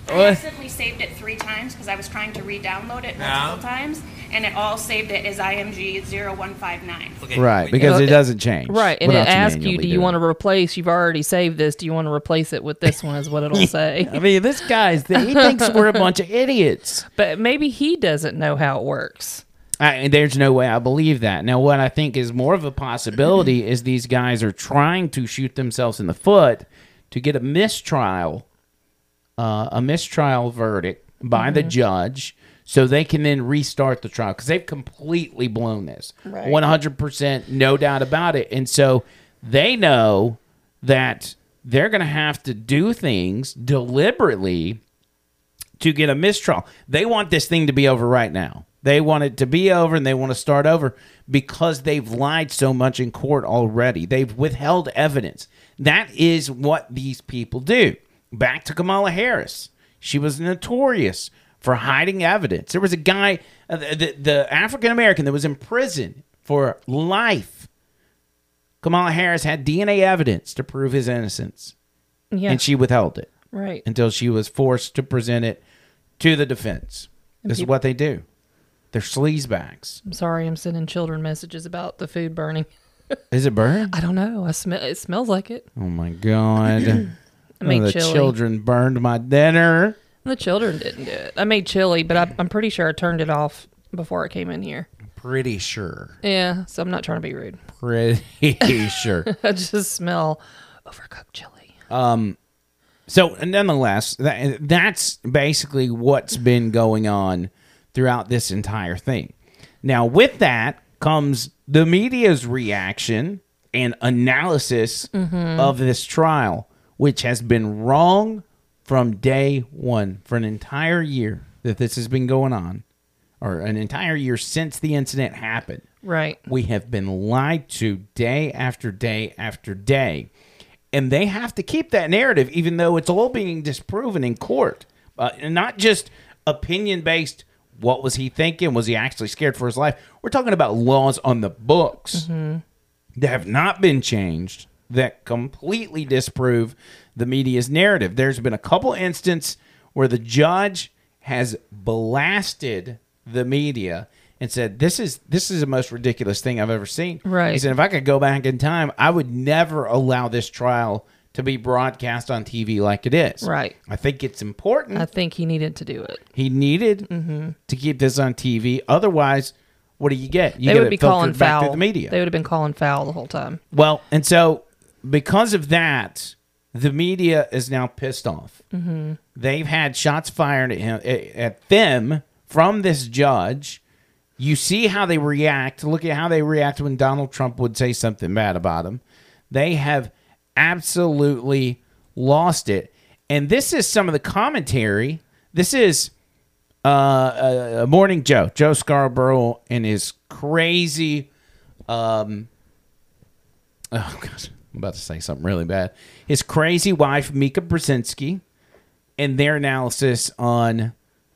Speaker 8: I accidentally saved it three times because I was trying to re-download it multiple
Speaker 7: Yeah.
Speaker 8: times, and it all saved it as IMG 0159.
Speaker 7: Okay,
Speaker 1: Right, because it
Speaker 2: it-
Speaker 1: doesn't change.
Speaker 2: Right. And it
Speaker 1: without
Speaker 2: asks you,
Speaker 1: manually
Speaker 2: do you
Speaker 1: doing
Speaker 2: want to replace? You've already saved this. Do you want to replace it with this one? Is what it'll [laughs] say.
Speaker 1: I mean, this guy's he [laughs] thinks we're a bunch of idiots.
Speaker 2: but maybe he doesn't know how it works.
Speaker 1: I, there's no way I believe that. Now, what I think is more of a possibility [clears throat] is these guys are trying to shoot themselves in the foot to get a mistrial, uh, a mistrial verdict by the judge, so they can then restart the trial because they've completely blown this, one hundred percent, no doubt about it. And so they know that they're going to have to do things deliberately to get a mistrial. They want this thing to be over right now. They want it to be over and they want to start over because they've lied so much in court already. They've withheld evidence. That is what these people do. Back to Kamala Harris. She was notorious for hiding evidence. There was a guy, uh, the, the, the African American that was in prison for life. Kamala Harris had DNA evidence to prove his innocence,
Speaker 2: Yeah.
Speaker 1: and she withheld it
Speaker 2: right.
Speaker 1: until she was forced to present it to the defense. This is what they do. They're sleazebacks.
Speaker 2: I'm sorry. I'm sending children messages about the food burning.
Speaker 1: Is it burned?
Speaker 2: I don't know. I smell. It smells like it.
Speaker 1: Oh my god! [clears throat]
Speaker 2: I made
Speaker 1: Oh, the
Speaker 2: chili.
Speaker 1: children burned my dinner.
Speaker 2: The children didn't do it. I made chili, but I, I'm pretty sure I turned it off before I came in here.
Speaker 1: Pretty sure.
Speaker 2: Yeah. So I'm not trying to be rude.
Speaker 1: Pretty [laughs] sure.
Speaker 2: I just smell overcooked chili. Um.
Speaker 1: So, nonetheless, that, that's basically what's been going on throughout this entire thing. Now, with that comes the media's reaction and analysis of this trial, which has been wrong from day one for an entire year that this has been going on, or an entire year since the incident happened.
Speaker 2: Right.
Speaker 1: We have been lied to day after day after day. And they have to keep that narrative, even though it's all being disproven in court. Uh, and not just opinion based. What was he thinking? Was he actually scared for his life? We're talking about laws on the books that have not been changed that completely disprove the media's narrative. There's been a couple instances where the judge has blasted the media and said this is this is the most ridiculous thing I've ever seen.
Speaker 2: Right.
Speaker 1: He said if I could go back in time, I would never allow this trial to be broadcast on TV like it is.
Speaker 2: Right.
Speaker 1: I think it's important.
Speaker 2: I think he needed to do it.
Speaker 1: he needed
Speaker 2: Mm-hmm.
Speaker 1: to keep this on TV. Otherwise, what do you get? You
Speaker 2: they
Speaker 1: get
Speaker 2: would be calling foul.
Speaker 1: the media.
Speaker 2: They would have been calling foul the whole time.
Speaker 1: Well, and so because of that, the media is now pissed off. Mm-hmm. They've had shots fired at him at them from this judge. You see how they react. Look at how they react when Donald Trump would say something bad about him. They have absolutely lost it. And this is some of the commentary. This is uh, uh, Morning Joe, Joe Scarborough, and his crazy, um, oh gosh, I'm about to say something really bad. His crazy wife Mika Brzezinski, and their analysis on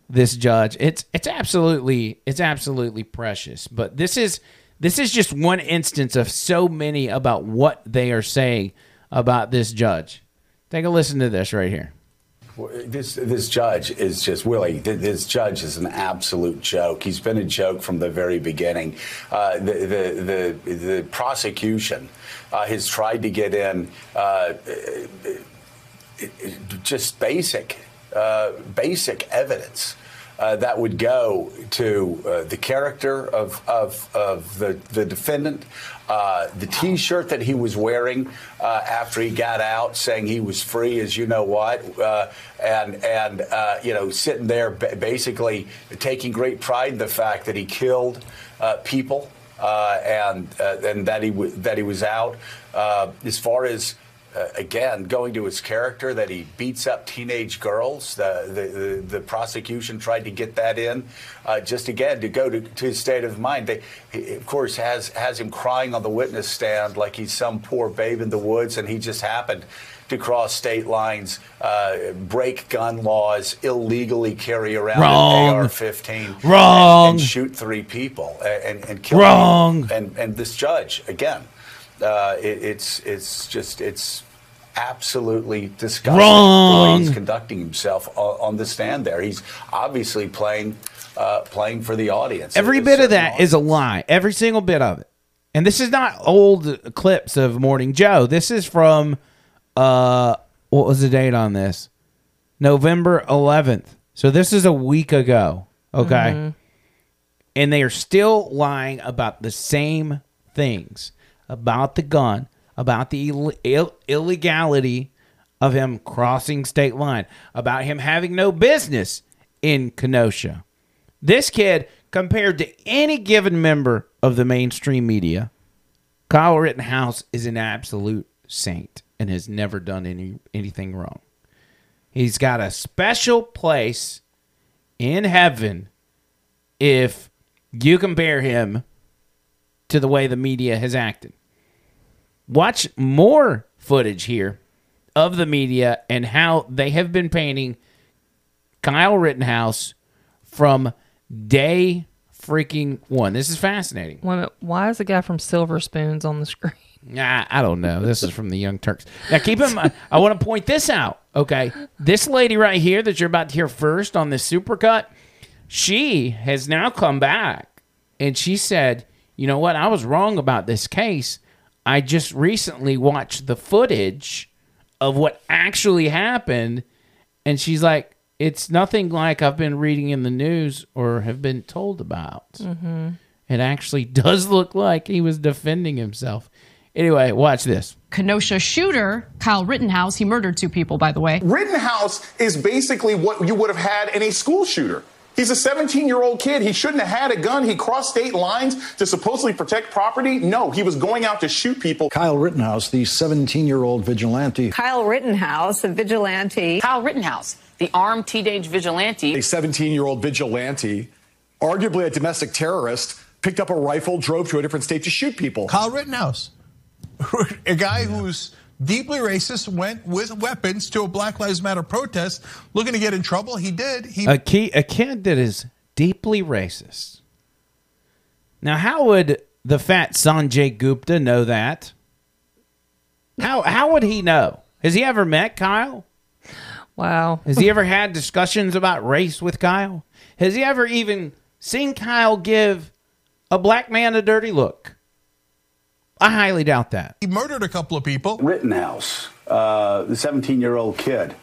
Speaker 1: this judge. It's it's absolutely it's absolutely precious. But this is this is just one instance of so many about what they are saying about this judge. Take a listen to this right here.
Speaker 9: This this judge is just Willie. This judge is an absolute joke. He's been a joke from the very beginning. Uh, the, the the the prosecution uh, has tried to get in uh, just basic uh, basic evidence. Uh, that would go to uh, the character of, of, of the, the defendant, uh, the T-shirt that he was wearing uh, after he got out, saying he was free, as you know what, uh, and and you know sitting there ba- basically taking great pride in the fact that he killed people and and that he w- that he was out. As far as uh, again, going to his character that he beats up teenage girls. The the, the, the prosecution tried to get that in, uh, just again to go to, to his state of mind. They, he, of course, has has him crying on the witness stand like he's some poor babe in the woods, and he just happened. To cross state lines, uh, break gun laws, illegally carry around
Speaker 1: Wrong.
Speaker 9: an AR-15,
Speaker 1: Wrong.
Speaker 9: and, and shoot three people, and, and, kill
Speaker 1: Wrong.
Speaker 9: And and this judge again, uh, it, it's it's just it's absolutely disgusting the way
Speaker 1: Wrong.
Speaker 9: he's conducting himself on, on the stand. There, he's obviously playing uh, playing for the audience.
Speaker 1: Every bit of
Speaker 9: certain
Speaker 1: that is a lie. Every single bit of it. And this is not old clips of Morning Joe. This is from uh what was the date on this? November 11th. So this is a week ago, okay? And they are still lying about the same things about the gun, about the Ill- Ill- illegality of him crossing state line, about him having no business in Kenosha. This kid, compared to any given member of the mainstream media, Kyle Rittenhouse is an absolute saint and has never done any anything wrong. He's got a special place in heaven if you compare him to the way the media has acted. Watch more footage here of the media and how they have been painting Kyle Rittenhouse from day freaking one. This is fascinating.
Speaker 2: Wait a minute, why is the guy from Silver Spoons on the screen?
Speaker 1: Nah, I don't know. This is from the Young Turks. Now, keep in mind, I want to point this out. Okay, this lady right here that you're about to hear first on this supercut, she has now come back and she said, "You know what? I was wrong about this case. I just recently watched the footage of what actually happened, and she's like." It's nothing like I've been reading in the news or have been told about.
Speaker 2: Mm-hmm.
Speaker 1: It actually [laughs] does look like he was defending himself. Anyway, watch this.
Speaker 10: Kenosha shooter, Kyle Rittenhouse, he murdered two people, by the way.
Speaker 11: Rittenhouse is basically what you would have had in a school shooter. He's a 17 year old kid. He shouldn't have had a gun. He crossed state lines to supposedly protect property. No, he was going out to shoot people.
Speaker 12: Kyle Rittenhouse, the 17 year old vigilante.
Speaker 13: Kyle Rittenhouse, a vigilante.
Speaker 14: Kyle Rittenhouse, the armed teenage vigilante.
Speaker 11: A 17 year old vigilante, arguably a domestic terrorist, picked up a rifle, drove to a different state to shoot people.
Speaker 15: Kyle Rittenhouse, [laughs] a guy who's deeply racist, went with weapons to a Black Lives Matter protest looking to get in trouble. He did. He
Speaker 1: a key a kid that is deeply racist. Now, how would the fat Sanjay Gupta know that? How how would he know? Has he ever met Kyle?
Speaker 2: Wow.
Speaker 1: Has he ever had discussions about race with Kyle? Has he ever even seen Kyle give a black man a dirty look? I highly doubt that.
Speaker 15: he murdered a couple of people.
Speaker 9: Rittenhouse, uh, the 17 year old kid,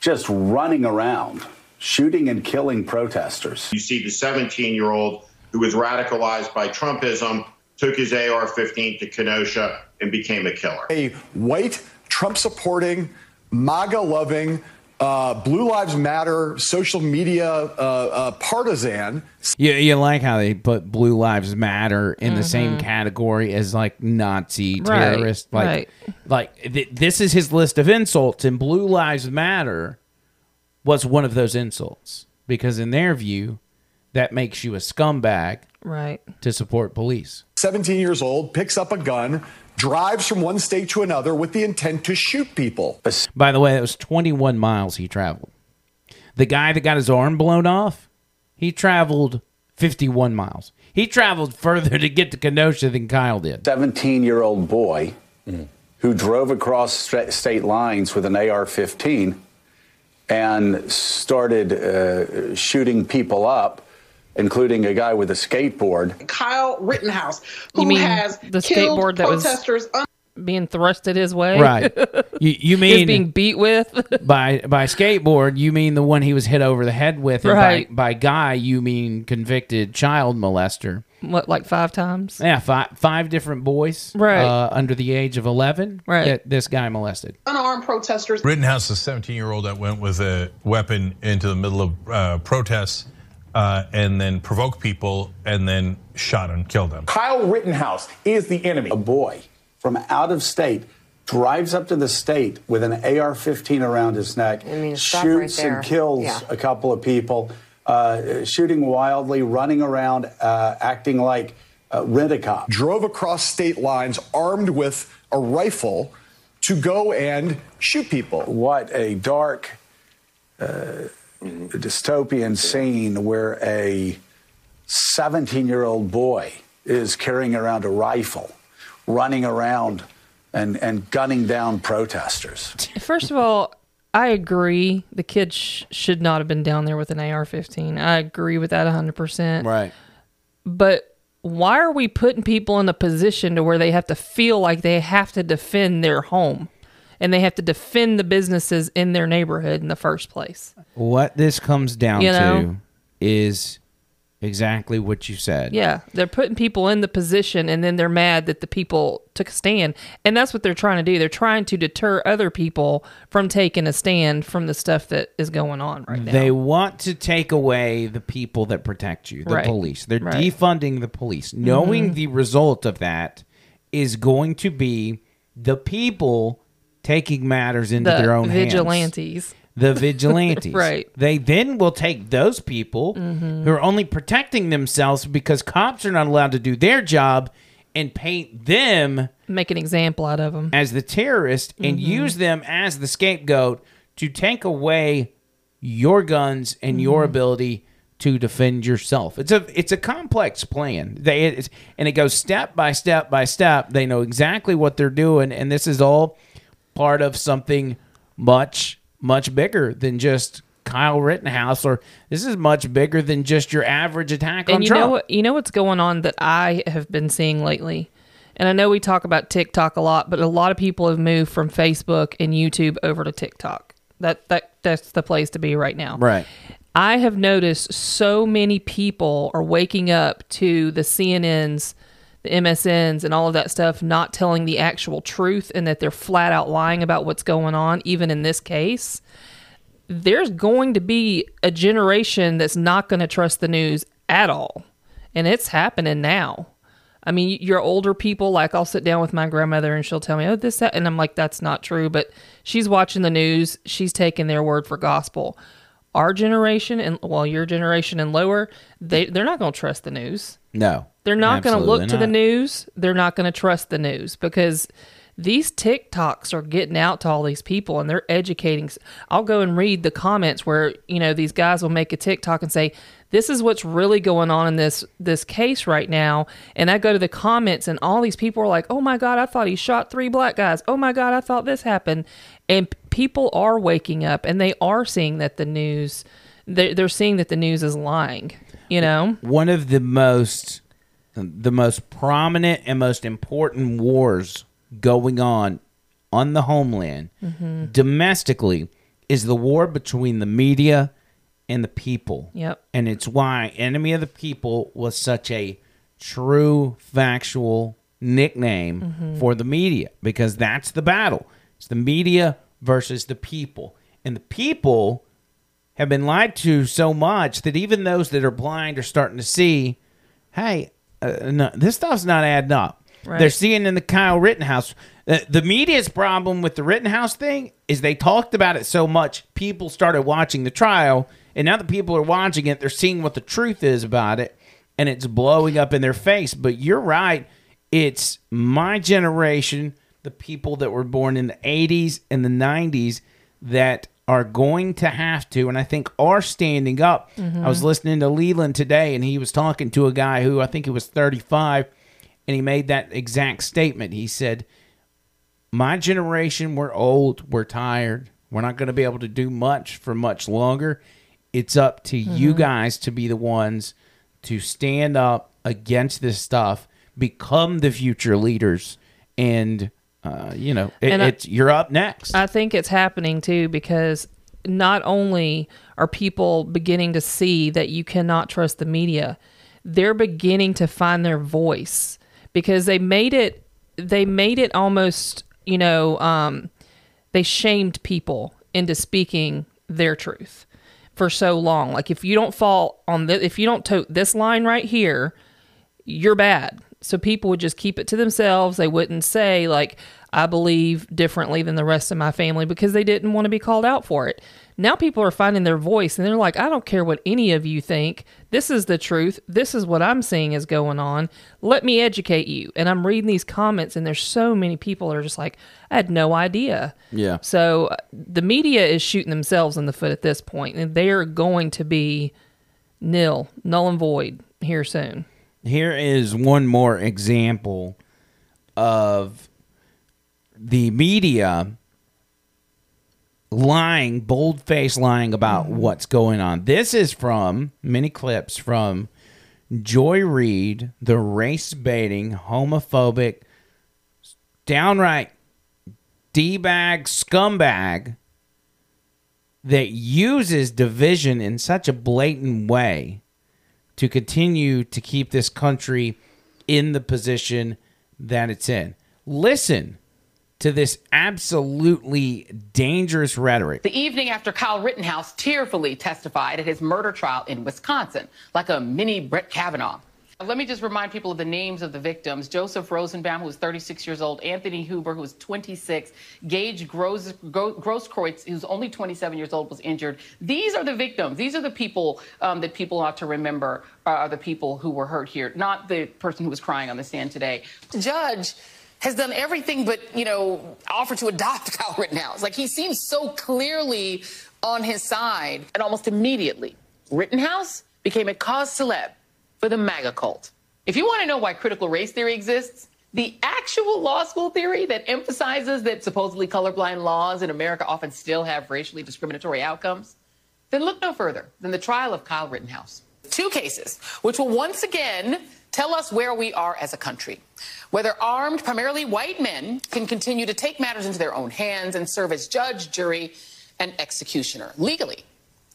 Speaker 9: just running around, shooting and killing protesters.
Speaker 16: You see the 17 year old who was radicalized by Trumpism, took his AR 15 to Kenosha, and became a killer.
Speaker 11: A white, Trump supporting, MAGA loving, uh, Blue Lives Matter social media uh, uh, partisan.
Speaker 1: You, you like how they put Blue Lives Matter in the same
Speaker 2: Mhm.
Speaker 1: category as like Nazi
Speaker 2: Right,
Speaker 1: terrorist? Like,
Speaker 2: right.
Speaker 1: like th- this is his list of insults, and Blue Lives Matter was one of those insults because in their view, that makes you a scumbag
Speaker 2: Right.
Speaker 1: to support police.
Speaker 17: 17 years old, picks up a gun, drives from one state to another with the intent to shoot people.
Speaker 1: By the way, that was 21 miles he traveled. The guy that got his arm blown off, he traveled 51 miles. He traveled further to get to Kenosha than Kyle did.
Speaker 9: 17 year old boy who drove across sta- state lines with an AR 15 and started uh, shooting people up, including a guy with a skateboard.
Speaker 18: Kyle Rittenhouse,
Speaker 2: You
Speaker 18: who
Speaker 2: mean
Speaker 18: has
Speaker 2: the
Speaker 18: killed
Speaker 2: skateboard that was-
Speaker 18: protesters. un-
Speaker 2: Being thrusted his way.
Speaker 1: Right. [laughs] You, you mean
Speaker 2: being beat with? [laughs]
Speaker 1: by by skateboard, you mean the one he was hit over the head with. and
Speaker 2: Right.
Speaker 1: By, by guy, you mean convicted child molester.
Speaker 2: what, like five times?
Speaker 1: Yeah, five five different boys,
Speaker 2: Right.
Speaker 1: uh, under the age of eleven,
Speaker 2: Right.
Speaker 1: that this guy molested.
Speaker 18: unarmed protesters.
Speaker 15: Rittenhouse, is a 17 year old that went with a weapon into the middle of uh, protests uh, and then provoked people and then shot and killed them.
Speaker 17: Kyle Rittenhouse is the enemy.
Speaker 9: A boy from out of state drives up to the state with an AR 15 around his neck,
Speaker 19: mean, stop right
Speaker 9: shoots and kills
Speaker 19: Yeah.
Speaker 9: a couple of people, uh, shooting wildly, running around, uh, acting like uh, rent a cop.
Speaker 17: Drove across state lines armed with a rifle to go and shoot people.
Speaker 9: What a dark uh, dystopian scene where a 17 year old boy is carrying around a rifle, running around and, and gunning down protesters. [laughs]
Speaker 2: First of all, I agree the kid sh- should not have been down there with an AR-15. I agree with that 100%.
Speaker 1: Right.
Speaker 2: But why are we putting people in a position to where they have to feel like they have to defend their home and they have to defend the businesses in their neighborhood in the first place?
Speaker 1: What this comes down
Speaker 2: You
Speaker 1: to is exactly what you said.
Speaker 2: Yeah, they're putting people in the position and then they're mad that the people took a stand. And that's what they're trying to do. They're trying to deter other people from taking a stand from the stuff that is going on right now.
Speaker 1: They want to take away the people that protect you, the
Speaker 2: Right.
Speaker 1: police. They're
Speaker 2: Right.
Speaker 1: defunding the police. Knowing
Speaker 2: Mhm.
Speaker 1: the result of that is going to be the people taking matters into
Speaker 2: The
Speaker 1: their own hands.
Speaker 2: vigilantes.
Speaker 1: The vigilantes. [laughs]
Speaker 2: Right.
Speaker 1: They then will take those people
Speaker 2: Mhm.
Speaker 1: who are only protecting themselves because cops are not allowed to do their job and paint them
Speaker 2: Make an example out of them.
Speaker 1: as the terrorist and
Speaker 2: Mhm.
Speaker 1: use them as the scapegoat to take away your guns and your
Speaker 2: Mhm.
Speaker 1: ability to defend yourself. It's a it's a complex plan. They it's, and it goes step by step by step. They know exactly what they're doing, and this is all part of something much much bigger than just Kyle Rittenhouse, or this is much bigger than just your average attack on
Speaker 2: and you
Speaker 1: Trump.
Speaker 2: know what you know what's going on that I have been seeing lately. And I know we talk about TikTok a lot, but a lot of people have moved from Facebook and YouTube over to TikTok. That that that's the place to be right now.
Speaker 1: Right.
Speaker 2: I have noticed so many people are waking up to the CNNs, the MSNs, and all of that stuff not telling the actual truth and that they're flat out lying about what's going on, even in this case. There's going to be a generation that's not going to trust the news at all. And it's happening now. I mean, your older people, like I'll sit down with my grandmother and she'll tell me, oh, this, that. And I'm like, that's not true. But she's watching the news, she's taking their word for gospel. Our generation and, well, your generation and lower, they, they're not going to trust the news.
Speaker 1: no,
Speaker 2: They're not going to look to the news. They're not going to trust the news because these TikToks are getting out to all these people and they're educating. I'll go and read the comments where, you know, these guys will make a TikTok and say, this is what's really going on in this this case right now. And I go to the comments and all these people are like, "Oh my god, I thought he shot three black guys. Oh my god, I thought this happened." And people are waking up and they are seeing that the news they're, they're seeing that the news is lying, you know?
Speaker 1: one of the most the most prominent and most important wars going on on the homeland
Speaker 2: Mhm.
Speaker 1: domestically is the war between the media and the people.
Speaker 2: Yep.
Speaker 1: And it's why Enemy of the People was such a true factual nickname
Speaker 2: Mhm.
Speaker 1: for the media because that's the battle. It's the media versus the people. And the people have been lied to so much that even those that are blind are starting to see, hey, uh, no, this stuff's not adding up.
Speaker 2: Right.
Speaker 1: They're seeing in the Kyle Rittenhouse. Uh, the media's problem with the Rittenhouse thing is they talked about it so much, people started watching the trial, And now that people are watching it, they're seeing what the truth is about it, and it's blowing up in their face. But you're right. It's my generation, the people that were born in the 80s and the 90s, that are going to have to, and I think are standing up.
Speaker 2: Mhm.
Speaker 1: I was listening to Leland today, and he was talking to a guy who I think he was 35, and he made that exact statement. He said, My generation, we're old, we're tired, we're not going to be able to do much for much longer. It's up to you
Speaker 2: Mhm.
Speaker 1: guys to be the ones to stand up against this stuff, become the future leaders, and uh, you know, it,
Speaker 2: And I-
Speaker 1: it's you're up next.
Speaker 2: I think it's happening too because not only are people beginning to see that you cannot trust the media, they're beginning to find their voice because they made it they made it almost, you know, um, they shamed people into speaking their truth for so long. Like if you don't fall on the if you don't tote this line right here, you're bad. So people would just keep it to themselves. They wouldn't say like I believe differently than the rest of my family because they didn't want to be called out for it. Now people are finding their voice and they're like, I don't care what any of you think. This is the truth. This is what I'm seeing is going on. Let me educate you. And I'm reading these comments and there's so many people that are just like, I had no idea.
Speaker 1: Yeah.
Speaker 2: So uh, the media is shooting themselves in the foot at this point, and they are going to be nil, null and void here soon.
Speaker 1: Here is one more example of the media lying, bold faced lying about what's going on. This is from many clips from Joy Reid, the race baiting, homophobic, downright D bag scumbag that uses division in such a blatant way to continue to keep this country in the position that it's in. Listen to this absolutely dangerous rhetoric.
Speaker 14: The evening after Kyle Rittenhouse tearfully testified at his murder trial in Wisconsin, like a mini Brett Kavanaugh. Let me just remind people of the names of the victims. Joseph Rosenbaum, who was 36 years old, Anthony Huber, who was 26, Gage Gros- Gro- Grosskreutz, who's only 27 years old, was injured. These are the victims. These are the people um, that people ought to remember uh, are the people who were hurt here, not the person who was crying on the stand today. Judge has done everything but, you know, offer to adopt [laughs] Kyle Rittenhouse. Like, he seems so clearly on his side. And almost immediately, Rittenhouse became a cause celeb for the MAGA cult. If you want to know why critical race theory exists, the actual law school theory that emphasizes that supposedly colorblind laws in America often still have racially discriminatory outcomes, then look no further than the trial of Kyle Rittenhouse. Two cases, which will once again tell us where we are as a country. Whether armed, primarily white men can continue to take matters into their own hands and serve as judge, jury, and executioner legally.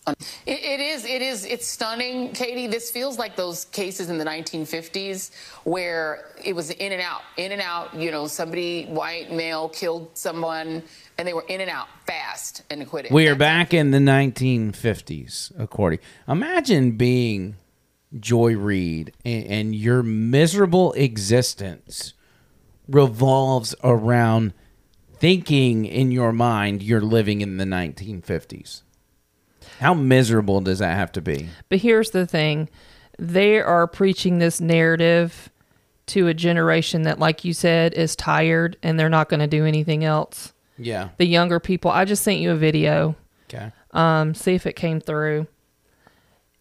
Speaker 14: It, it is, it is, it's stunning, Katie. This feels like those cases in the 1950s where it was in and out, in and out. You know, somebody, white male, killed someone, and they were in and out fast and acquitted.
Speaker 1: We are back in the 1950s, according. Imagine being Joy Reid and, and your miserable existence revolves around thinking in your mind you're living in the 1950s. How miserable does that have to be?
Speaker 2: But here's the thing they are preaching this narrative to a generation that, like you said, is tired and they're not going to do anything else.
Speaker 1: Yeah.
Speaker 2: The younger people, I just sent you a video.
Speaker 1: Okay.
Speaker 2: Um, see if it came through.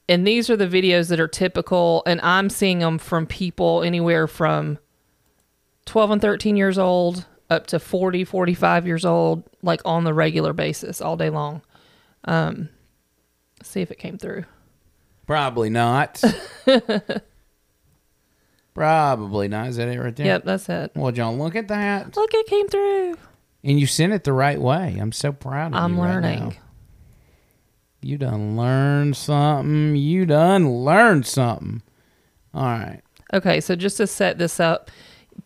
Speaker 2: And these are the videos that are typical, and I'm seeing them from people anywhere from 12 and 13 years old up to 40, 45 years old, like on the regular basis all day long. Um, see if it came through.
Speaker 1: Probably not. [laughs] Probably not. Is that it right there?
Speaker 2: Yep, that's it.
Speaker 1: Well, John, look at that.
Speaker 2: Look, it came through.
Speaker 1: And you sent it the right way. I'm so proud of you.
Speaker 2: I'm
Speaker 1: you. right
Speaker 2: learning.
Speaker 1: now. You done learned something. You done learned something. All right.
Speaker 2: Okay, so just to set this up,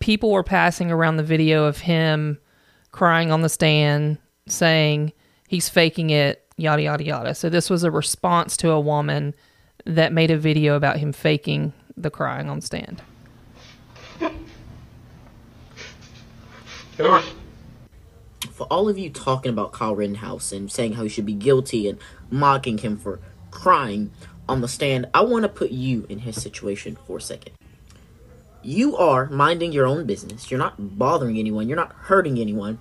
Speaker 2: people were passing around the video of him crying on the stand, saying he's faking it, yada, yada, yada. So this was a response to a woman that made a video about him faking the crying on stand.
Speaker 19: For all of you talking about Kyle Rittenhouse and saying how he should be guilty and mocking him for crying on the stand. I want to put you in his situation for a second. You are minding your own business. You're not bothering anyone. You're not hurting anyone.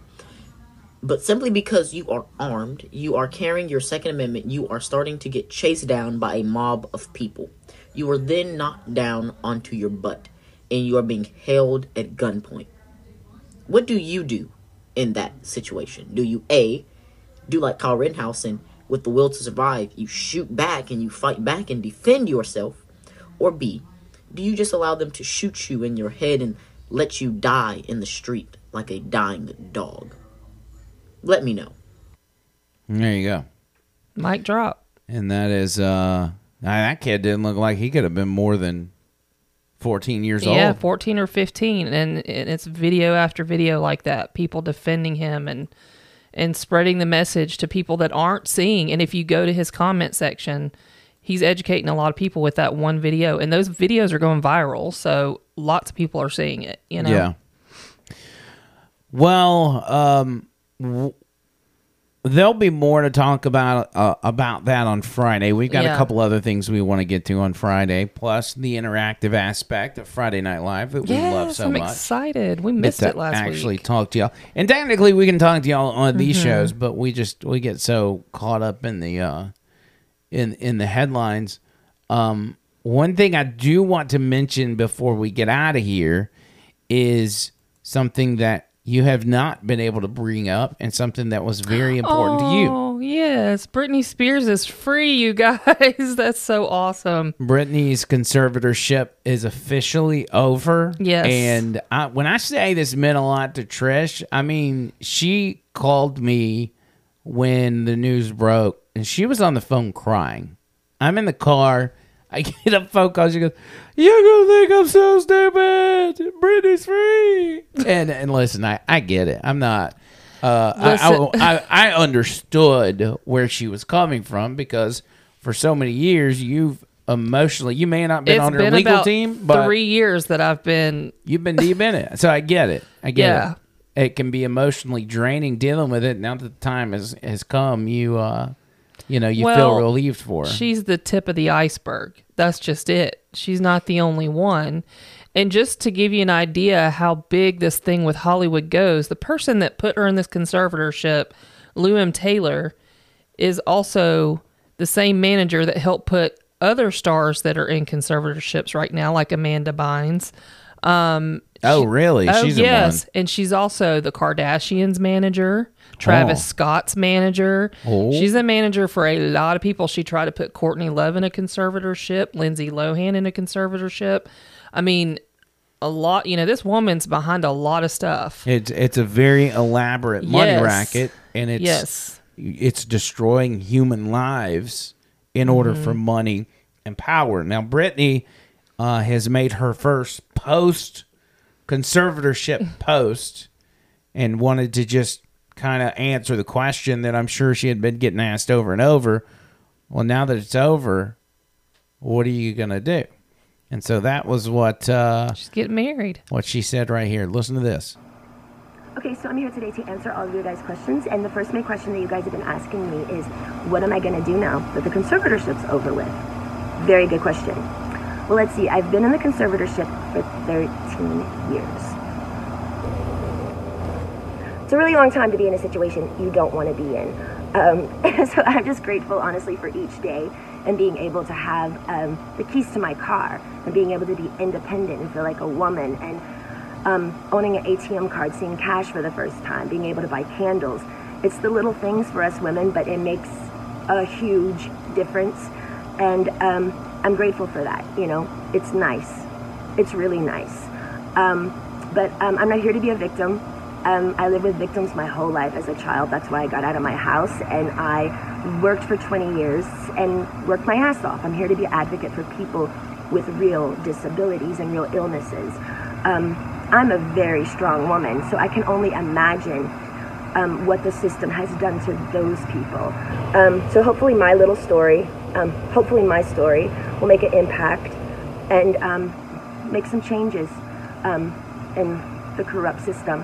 Speaker 19: But simply because you are armed, you are carrying your Second Amendment, you are starting to get chased down by a mob of people. You are then knocked down onto your butt and you are being held at gunpoint. What do you do in that situation? Do you A, do like Kyle Rittenhouse and with the will to survive, you shoot back and you fight back and defend yourself? Or B, do you just allow them to shoot you in your head and let you die in the street like a dying dog? Let me know.
Speaker 1: There you go.
Speaker 2: Mic drop.
Speaker 1: And that is uh that kid didn't look like he could have been more than 14 years old. Yeah, 14
Speaker 2: or 15 and, and it's video after video like that, people defending him and and spreading the message to people that aren't seeing. And if you go to his comment section, he's educating a lot of people with that one video and those videos are going viral, so lots of people are seeing it, you know.
Speaker 1: Yeah. Well, um w- there'll be more to talk about uh, about that on Friday. We've got
Speaker 2: Yeah.
Speaker 1: a couple other things we want to get to on Friday, plus the interactive aspect of Friday Night Live that we love
Speaker 2: Yes,
Speaker 1: so
Speaker 2: I'm
Speaker 1: much.
Speaker 2: excited. We missed it last
Speaker 1: actually
Speaker 2: week.
Speaker 1: Actually, talk to y'all. And technically, we can talk to y'all on these
Speaker 2: Mhm.
Speaker 1: shows, but we just we get so caught up in the uh, in in the headlines. Um, one thing I do want to mention before we get out of here is something that you have not been able to bring up, and something that was very important to you.
Speaker 2: Oh, yes. Britney Spears is free, you [laughs] guys. That's so awesome.
Speaker 1: Britney's conservatorship is officially over.
Speaker 2: Yes.
Speaker 1: And I, when I say this meant a lot to Trish, I mean, she called me when the news broke and she was on the phone crying. I'm in the car. I get a phone call. She goes, You're to think I'm so stupid. Britney's free. And, and listen, I, I get it. I'm not. Uh, I, I, I, understood where she was coming from because for so many years you've emotionally you may not been
Speaker 2: It's
Speaker 1: on her
Speaker 2: been
Speaker 1: legal team, but
Speaker 2: three years that I've been.
Speaker 1: you've been deep in it. So I get it. I get
Speaker 2: Yeah.
Speaker 1: it. It can be emotionally draining dealing with it. Now that the time has has come, you uh, you know, you feel relieved for her.
Speaker 2: She's the tip of the iceberg. That's just it. She's not the only one. And just to give you an idea how big this thing with Hollywood goes, the person that put her in this conservatorship, Lou M. Taylor, is also the same manager that helped put other stars that are in conservatorships right now, like Amanda Bynes. Um,
Speaker 1: Oh, really?
Speaker 2: Oh,
Speaker 1: She's
Speaker 2: yes. And she's also the Kardashians manager, Travis
Speaker 1: Oh.
Speaker 2: Scott's manager.
Speaker 1: Oh.
Speaker 2: She's a manager for a lot of people. She tried to put Courtney Love in a conservatorship, Lindsay Lohan in a conservatorship. I mean, a lot, you know, this woman's behind a lot of stuff.
Speaker 1: It's it's a very elaborate money
Speaker 2: Yes.
Speaker 1: racket, and it's
Speaker 2: Yes.
Speaker 1: it's destroying human lives in order
Speaker 2: Mhm.
Speaker 1: for money and power. Now, Britney uh, has made her first post conservatorship [laughs] post, and wanted to just kind of answer the question that I'm sure she had been getting asked over and over. Well, now that it's over, what are you gonna do? And so that was what uh,
Speaker 2: She's getting married.
Speaker 1: what she said right here. Listen to this.
Speaker 20: Okay, so I'm here today to answer all of your guys' questions, and the first main question that you guys have been asking me is, what am I going to do now that the conservatorship's over with? Very good question. Well, let's see. I've been in the conservatorship for 13 years. It's a really long time to be in a situation you don't want to be in. Um, [laughs] so I'm just grateful, honestly, for each day and being able to have um, the keys to my car and being able to be independent and feel like a woman and um, owning an ATM card, seeing cash for the first time, being able to buy candles. It's the little things for us women, but it makes a huge difference. And um, I'm grateful for that. You know, it's nice. It's really nice. Um, but um, I'm not here to be a victim. Um, I lived with victims my whole life as a child. That's why I got out of my house and I worked for 20 years and worked my ass off. I'm here to be an advocate for people with real disabilities and real illnesses. Um, I'm a very strong woman, so I can only imagine um, what the system has done to those people. Um, so hopefully, my little story, um, hopefully, my story will make an impact and um, make some changes um, in the corrupt system.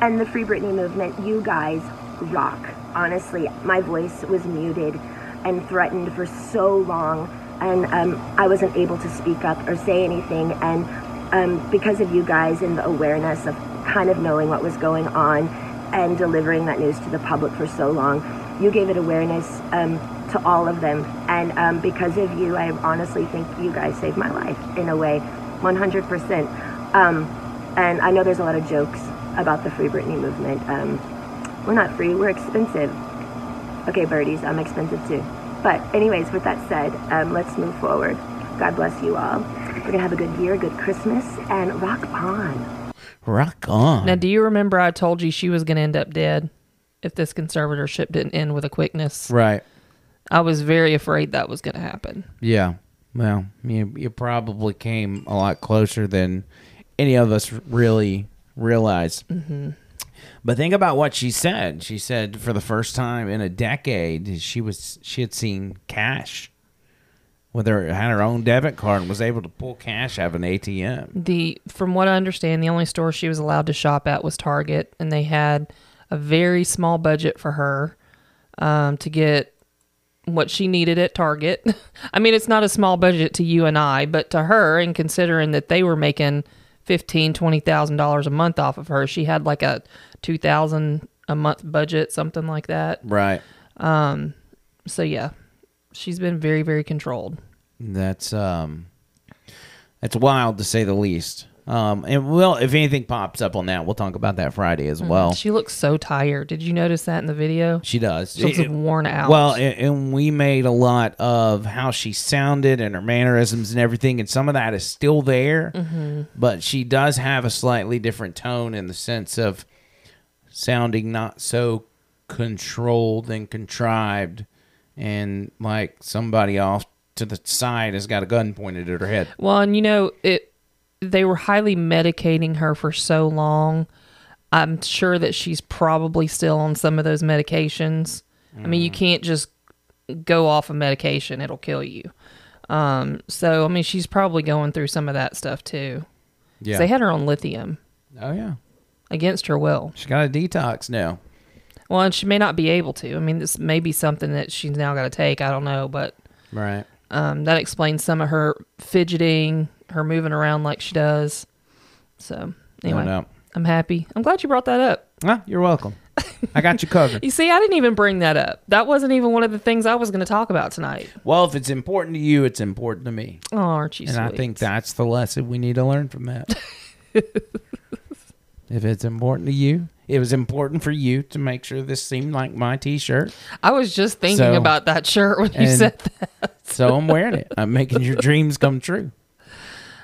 Speaker 20: And the Free Britney movement, you guys rock. Honestly, my voice was muted and threatened for so long, and um, I wasn't able to speak up or say anything. And um, because of you guys and the awareness of kind of knowing what was going on and delivering that news to the public for so long, you gave it awareness um, to all of them. And um, because of you, I honestly think you guys saved my life in a way, 100%. Um, and I know there's a lot of jokes about the Free Britney movement. Um, we're not free, we're expensive. Okay, birdies, I'm expensive too. But, anyways, with that said, um, let's move forward. God bless you all. We're going to have a good year, good Christmas, and rock on.
Speaker 1: Rock on.
Speaker 2: Now, do you remember I told you she was going to end up dead if this conservatorship didn't end with a quickness?
Speaker 1: Right.
Speaker 2: I was very afraid that was going to happen.
Speaker 1: Yeah. Well, you you probably came a lot closer than any of us really realized.
Speaker 2: Mhm.
Speaker 1: But think about what she said. She said for the first time in a decade, she was she had seen cash. With her had her own debit card and was able to pull cash out of an ATM.
Speaker 2: The from what I understand, the only store she was allowed to shop at was Target, and they had a very small budget for her um, to get what she needed at Target. [laughs] I mean, it's not a small budget to you and I, but to her, and considering that they were making fifteen, twenty thousand dollars a month off of her, she had like a two thousand a month budget, something like that.
Speaker 1: Right.
Speaker 2: Um. So yeah, she's been very, very controlled.
Speaker 1: That's um that's wild to say the least. Um and well if anything pops up on that, we'll talk about that Friday as well.
Speaker 2: Mm, she looks so tired. Did you notice that in the video?
Speaker 1: She does.
Speaker 2: She looks
Speaker 1: It-
Speaker 2: worn out.
Speaker 1: Well, and, and we made a lot of how she sounded and her mannerisms and everything, and some of that is still there.
Speaker 2: Mhm.
Speaker 1: But she does have a slightly different tone in the sense of sounding not so controlled and contrived, and like somebody off to the side has got a gun pointed at her head.
Speaker 2: Well, and you know, it they were highly medicating her for so long. I'm sure that she's probably still on some of those medications. I mean, you
Speaker 1: Mm.
Speaker 2: can't just go off of medication, it'll kill you. Um, so I mean, she's probably going through some of that stuff too.
Speaker 1: Yeah.
Speaker 2: They had her on lithium.
Speaker 1: Oh yeah.
Speaker 2: Against her will.
Speaker 1: She got a detox now.
Speaker 2: Well, and she may not be able to. I mean, this may be something that she's now got to take. I don't know, but
Speaker 1: Right.
Speaker 2: um, that explains some of her fidgeting, her moving around like she does. So anyway,
Speaker 1: doubt.
Speaker 2: I'm happy. I'm glad you brought that up.
Speaker 1: Ah, you're welcome. I got you covered. [laughs]
Speaker 2: You see, I didn't even bring that up. That wasn't even one of the things I was going to talk about tonight.
Speaker 1: Well, if it's important to you, it's important to me.
Speaker 2: Oh, aren't you
Speaker 1: and I think that's the lesson we need to learn from that. [laughs] if it's important to you, it was important for you to make sure this seemed like my T-shirt.
Speaker 2: I was just thinking
Speaker 1: So-
Speaker 2: about that shirt when you said that.
Speaker 1: so I'm wearing it. I'm making your dreams come true.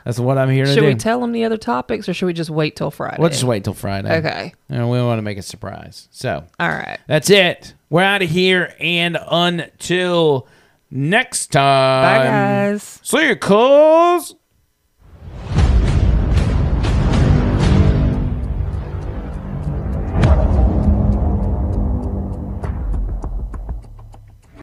Speaker 1: That's what I'm here to
Speaker 2: Should
Speaker 1: do.
Speaker 2: we tell them the other topics, or should we just wait till Friday?
Speaker 1: We'll just wait till Friday.
Speaker 2: Okay.
Speaker 1: And we want to make a surprise. So,
Speaker 2: All right.
Speaker 1: that's it. We're out of here. And until next time.
Speaker 2: Bye, guys.
Speaker 1: See you, cuz.